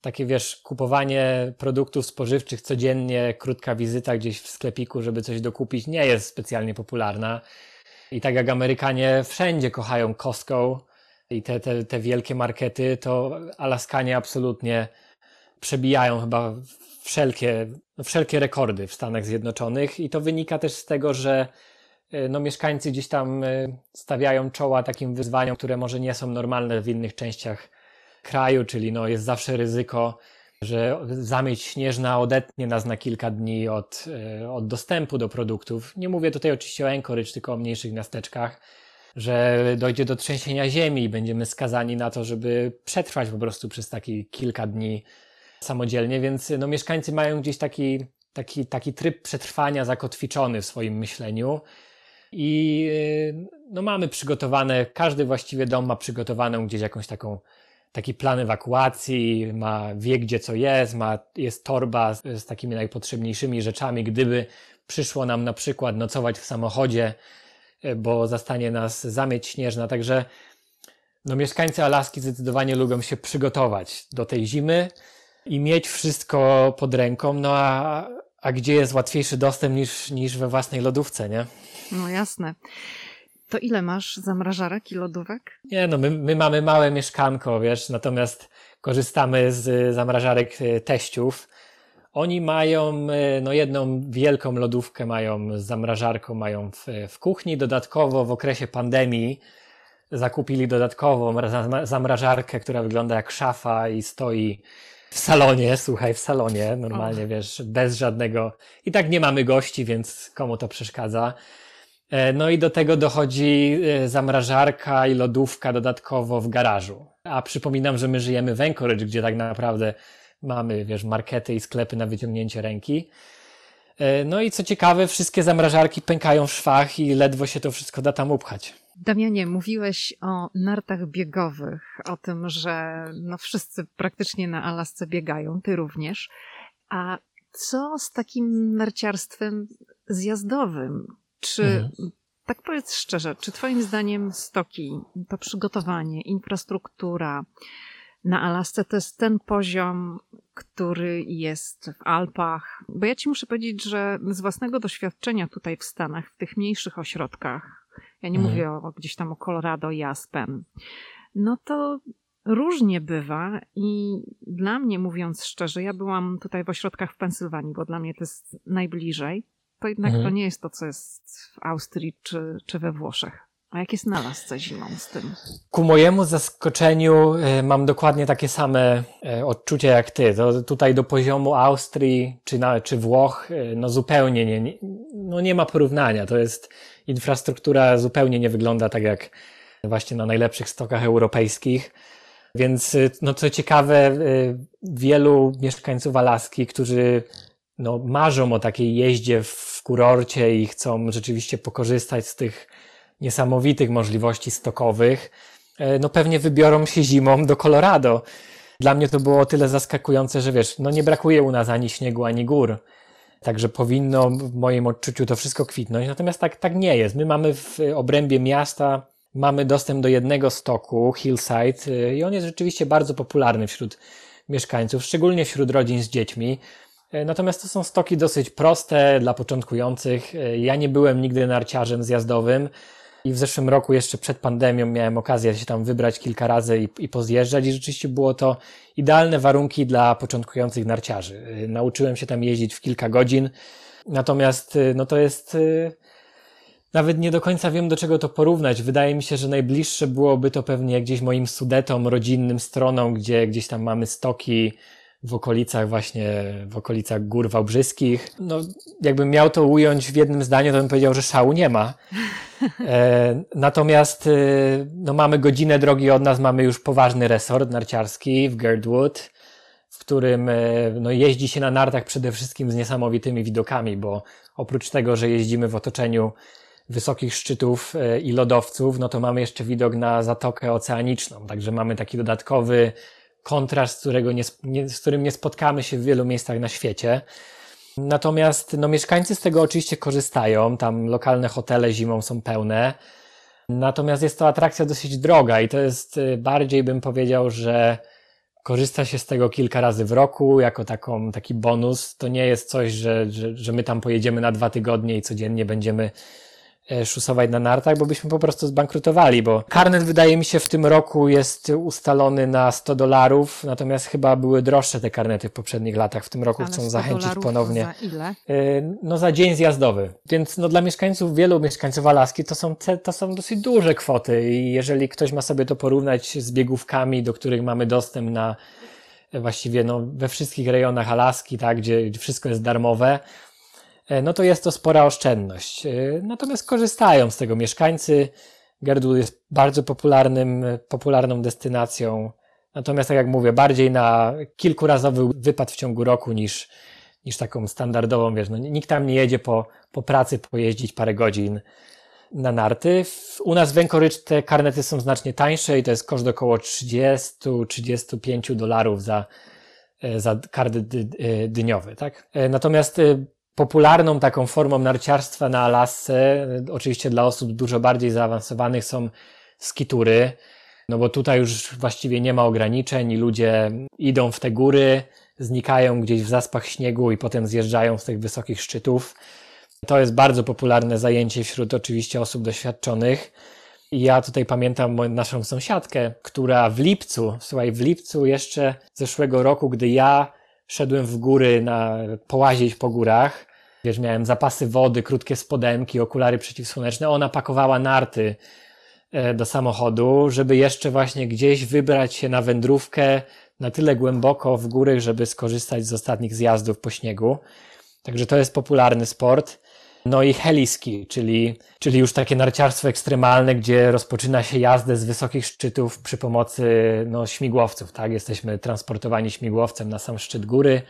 takie wiesz, kupowanie produktów spożywczych codziennie, krótka wizyta gdzieś w sklepiku, żeby coś dokupić, nie jest specjalnie popularna. I tak jak Amerykanie wszędzie kochają Costco, i te, te, te wielkie markety, to Alaskanie absolutnie przebijają chyba wszelkie, wszelkie rekordy w Stanach Zjednoczonych i to wynika też z tego, że e, no, mieszkańcy gdzieś tam e, stawiają czoła takim wyzwaniom, które może nie są normalne w innych częściach kraju, czyli no, jest zawsze ryzyko, że zamieć śnieżna odetnie nas na kilka dni od, e, od dostępu do produktów. Nie mówię tutaj oczywiście o Anchorage, tylko o mniejszych miasteczkach że dojdzie do trzęsienia ziemi i będziemy skazani na to, żeby przetrwać po prostu przez taki kilka dni samodzielnie, więc no, mieszkańcy mają gdzieś taki, taki, taki tryb przetrwania zakotwiczony w swoim myśleniu. I no, mamy przygotowane, każdy właściwie dom ma przygotowaną gdzieś jakąś taką taki plan ewakuacji, ma wie gdzie co jest, ma, jest torba z, z takimi najpotrzebniejszymi rzeczami, gdyby przyszło nam na przykład nocować w samochodzie, E, bo zastanie nas zamieć śnieżna, także no, mieszkańcy Alaski zdecydowanie lubią się przygotować do tej zimy i mieć wszystko pod ręką, no a, a gdzie jest łatwiejszy dostęp niż, niż we własnej lodówce, nie? No jasne. To ile masz zamrażarek i lodówek? Nie, no my, my mamy małe mieszkanko, wiesz, natomiast korzystamy z zamrażarek e, teściów, oni mają e, no, jedną wielką lodówkę, mają z zamrażarką, mają w, w kuchni. Dodatkowo w okresie pandemii zakupili dodatkową zamrażarkę, która wygląda jak szafa i stoi w salonie, słuchaj, w salonie, normalnie, oh. wiesz, bez żadnego. I tak nie mamy gości, więc komu to przeszkadza. E, no i do tego dochodzi e, zamrażarka i lodówka dodatkowo w garażu. A przypominam, że my żyjemy w Anchorage, gdzie tak naprawdę mamy, wiesz, markety i sklepy na wyciągnięcie ręki. E, no i co ciekawe, wszystkie zamrażarki pękają w szwach i ledwo się to wszystko da tam upchać. Damianie, mówiłeś o nartach biegowych, o tym, że no wszyscy praktycznie na Alasce biegają, ty również. A co z takim narciarstwem zjazdowym? Czy mhm. Tak powiedz szczerze, czy Twoim zdaniem stoki, to przygotowanie, infrastruktura na Alasce to jest ten poziom, który jest w Alpach? Bo ja Ci muszę powiedzieć, że z własnego doświadczenia tutaj w Stanach, w tych mniejszych ośrodkach, ja nie mhm. mówię o, gdzieś tam o Colorado i Aspen, no to różnie bywa i dla mnie, mówiąc szczerze, ja byłam tutaj w ośrodkach w Pensylwanii, bo dla mnie to jest najbliżej to jednak mhm. to nie jest to, co jest w Austrii czy, czy we Włoszech. A jak jest na lasce zimą z tym? Ku mojemu zaskoczeniu e, mam dokładnie takie same e, odczucia jak ty. To tutaj do poziomu Austrii czy, na, czy Włoch e, no zupełnie nie, nie, no nie ma porównania. To jest infrastruktura zupełnie nie wygląda tak jak właśnie na najlepszych stokach europejskich. Więc no co ciekawe, wielu mieszkańców Alaski, którzy no, marzą o takiej jeździe w kurorcie i chcą rzeczywiście pokorzystać z tych niesamowitych możliwości stokowych, e, no pewnie wybiorą się zimą do Colorado. Dla mnie to było o tyle zaskakujące, że wiesz, no nie brakuje u nas ani śniegu, ani gór. Także powinno w moim odczuciu to wszystko kwitnąć. Natomiast tak, tak nie jest. My mamy w obrębie miasta, mamy dostęp do jednego stoku, Hillside, e, i on jest rzeczywiście bardzo popularny wśród mieszkańców, szczególnie wśród rodzin z dziećmi. E, natomiast to są stoki dosyć proste dla początkujących. E, ja nie byłem nigdy narciarzem zjazdowym i w zeszłym roku, jeszcze przed pandemią, miałem okazję się tam wybrać kilka razy i, i pozjeżdżać, i rzeczywiście było to idealne warunki dla początkujących narciarzy. E, nauczyłem się tam jeździć w kilka godzin, natomiast no to jest. Nawet nie do końca wiem, do czego to porównać. Wydaje mi się, że najbliższe byłoby to pewnie gdzieś moim sudetom, rodzinnym stronom, gdzie gdzieś tam mamy stoki, w okolicach właśnie, w okolicach Gór Wałbrzyskich. No, jakbym miał to ująć w jednym zdaniu, to bym powiedział, że szału nie ma. [laughs] E, natomiast e, no, mamy godzinę drogi od nas, mamy już poważny resort narciarski w Girdwood, w którym e, no, jeździ się na nartach przede wszystkim z niesamowitymi widokami, bo oprócz tego, że jeździmy w otoczeniu wysokich szczytów e, i lodowców, no to mamy jeszcze widok na Zatokę Oceaniczną, także mamy taki dodatkowy kontrast, którego nie, nie, z którym nie spotkamy się w wielu miejscach na świecie. Natomiast no, mieszkańcy z tego oczywiście korzystają, tam lokalne hotele zimą są pełne. Natomiast jest to atrakcja dosyć droga i to jest y, bardziej bym powiedział, że korzysta się z tego kilka razy w roku jako taką, taki bonus. To nie jest coś, że, że, że my tam pojedziemy na dwa tygodnie i codziennie będziemy szusować na nartach, bo byśmy po prostu zbankrutowali, bo karnet wydaje mi się w tym roku jest ustalony na 100 dolarów, natomiast chyba były droższe te karnety w poprzednich latach. W tym roku Ale chcą zachęcić ponownie. Za ile? E, no za dzień zjazdowy. Więc no dla mieszkańców, wielu mieszkańców Alaski to są, to są dosyć duże kwoty i jeżeli ktoś ma sobie to porównać z biegówkami, do których mamy dostęp na właściwie no, we wszystkich rejonach Alaski, tak, gdzie wszystko jest darmowe, E, no to jest to spora oszczędność. E, natomiast korzystają z tego mieszkańcy. Gerdul jest bardzo popularnym, popularną destynacją. Natomiast, tak jak mówię, bardziej na kilkurazowy wypad w ciągu roku niż, niż taką standardową, wiesz, no, nikt tam nie jedzie po, po pracy pojeździć parę godzin na narty. U nas w Anchorage te karnety są znacznie tańsze i to jest koszt około 30-35 dolarów za, e, za karty dniowe, tak? Natomiast popularną taką formą narciarstwa na Alasce, oczywiście dla osób dużo bardziej zaawansowanych są skitury, no bo tutaj już właściwie nie ma ograniczeń i ludzie idą w te góry, znikają gdzieś w zaspach śniegu i potem zjeżdżają z tych wysokich szczytów. To jest bardzo popularne zajęcie wśród oczywiście osób doświadczonych. I ja tutaj pamiętam naszą sąsiadkę, która w lipcu, słuchaj, w lipcu jeszcze zeszłego roku, gdy ja szedłem w góry na połazić po górach. Wiesz, miałem zapasy wody, krótkie spodenki, okulary przeciwsłoneczne. Ona pakowała narty e, do samochodu, żeby jeszcze właśnie gdzieś wybrać się na wędrówkę na tyle głęboko w góry, żeby skorzystać z ostatnich zjazdów po śniegu. Także to jest popularny sport. No i heliski, czyli, czyli już takie narciarstwo ekstremalne, gdzie rozpoczyna się jazdę z wysokich szczytów przy pomocy no, śmigłowców. Tak? Jesteśmy transportowani śmigłowcem na sam szczyt góry,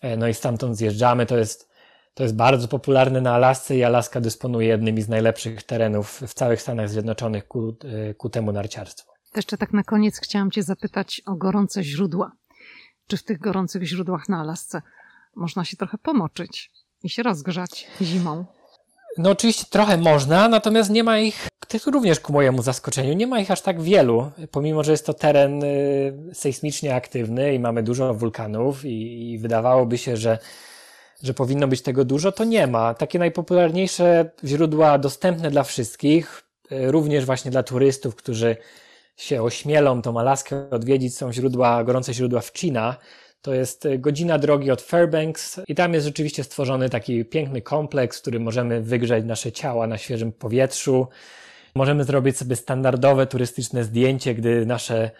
e, no i stamtąd zjeżdżamy. To jest, to jest bardzo popularne na Alasce i Alaska dysponuje jednymi z najlepszych terenów w całych Stanach Zjednoczonych ku, e, ku temu narciarstwu. Jeszcze tak na koniec chciałam Cię zapytać o gorące źródła. Czy w tych gorących źródłach na Alasce można się trochę pomoczyć i się rozgrzać zimą? No oczywiście trochę można, natomiast nie ma ich, również ku mojemu zaskoczeniu, nie ma ich aż tak wielu, pomimo, że jest to teren y, sejsmicznie aktywny i mamy dużo wulkanów i, i wydawałoby się, że, że powinno być tego dużo, to nie ma. Takie najpopularniejsze źródła dostępne dla wszystkich, y, również właśnie dla turystów, którzy się ośmielą tą Alaskę odwiedzić, są źródła, gorące źródła w China, to jest e, godzina drogi od Fairbanks i tam jest rzeczywiście stworzony taki piękny kompleks, w którym możemy wygrzać nasze ciała na świeżym powietrzu. Możemy zrobić sobie standardowe turystyczne zdjęcie, gdy nasze,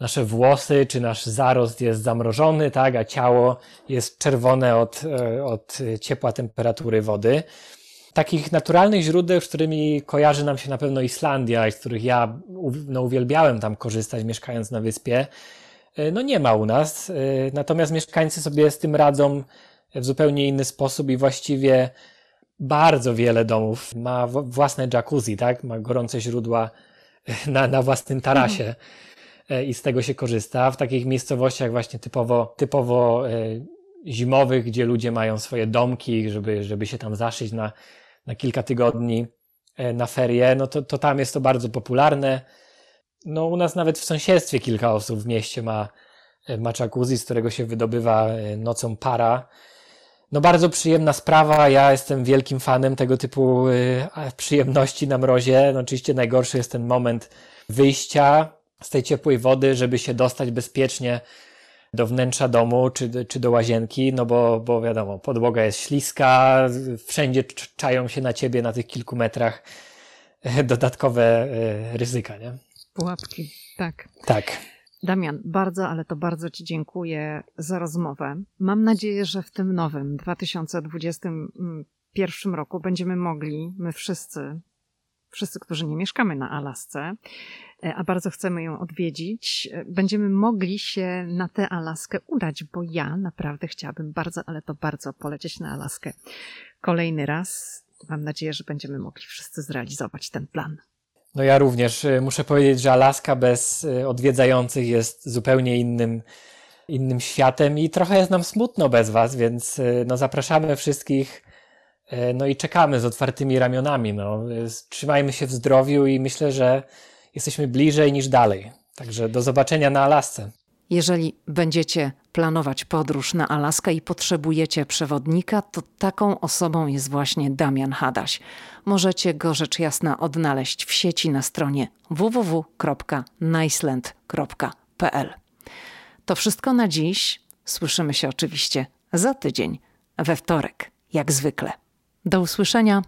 nasze włosy czy nasz zarost jest zamrożony, tak, a ciało jest czerwone od, e, od ciepła temperatury wody. Takich naturalnych źródeł, z którymi kojarzy nam się na pewno Islandia i z których ja no, uwielbiałem tam korzystać mieszkając na wyspie, no nie ma u nas. E, natomiast mieszkańcy sobie z tym radzą w zupełnie inny sposób i właściwie bardzo wiele domów ma własne jacuzzi, tak? Ma gorące źródła e, na, na własnym tarasie i z tego się korzysta. W takich miejscowościach właśnie typowo, typowo zimowych, gdzie ludzie mają swoje domki, żeby, żeby się tam zaszyć na, na kilka tygodni na ferie, no to, to tam jest to bardzo popularne. No u nas nawet w sąsiedztwie kilka osób w mieście ma, e, ma z którego się wydobywa e, nocą para. No bardzo przyjemna sprawa, ja jestem wielkim fanem tego typu e, przyjemności na mrozie. No oczywiście najgorszy jest ten moment wyjścia z tej ciepłej wody, żeby się dostać bezpiecznie do wnętrza domu czy, czy do łazienki, no bo, bo wiadomo, podłoga jest śliska, wszędzie czają się na ciebie na tych kilku metrach dodatkowe ryzyka, nie? Pułapki, tak. Tak. Damian, bardzo, ale to bardzo Ci dziękuję za rozmowę. Mam nadzieję, że w tym nowym 2021 roku będziemy mogli, my wszyscy, wszyscy, którzy nie mieszkamy na Alasce, e, a bardzo chcemy ją odwiedzić, e, będziemy mogli się na tę Alaskę udać, bo ja naprawdę chciałabym bardzo, ale to bardzo polecieć na Alaskę kolejny raz. Mam nadzieję, że będziemy mogli wszyscy zrealizować ten plan. No ja również y, muszę powiedzieć, że Alaska bez y, odwiedzających jest zupełnie innym, innym światem i trochę jest nam smutno bez Was, więc y, no zapraszamy wszystkich no i czekamy z otwartymi ramionami. No. Trzymajmy się w zdrowiu i myślę, że jesteśmy bliżej niż dalej. Także do zobaczenia na Alasce. Jeżeli będziecie planować podróż na Alaskę i potrzebujecie przewodnika, to taką osobą jest właśnie Damian Hadaś. Możecie go rzecz jasna odnaleźć w sieci na stronie www.niceland.pl. To wszystko na dziś. Słyszymy się oczywiście za tydzień, we wtorek, jak zwykle. Do usłyszenia.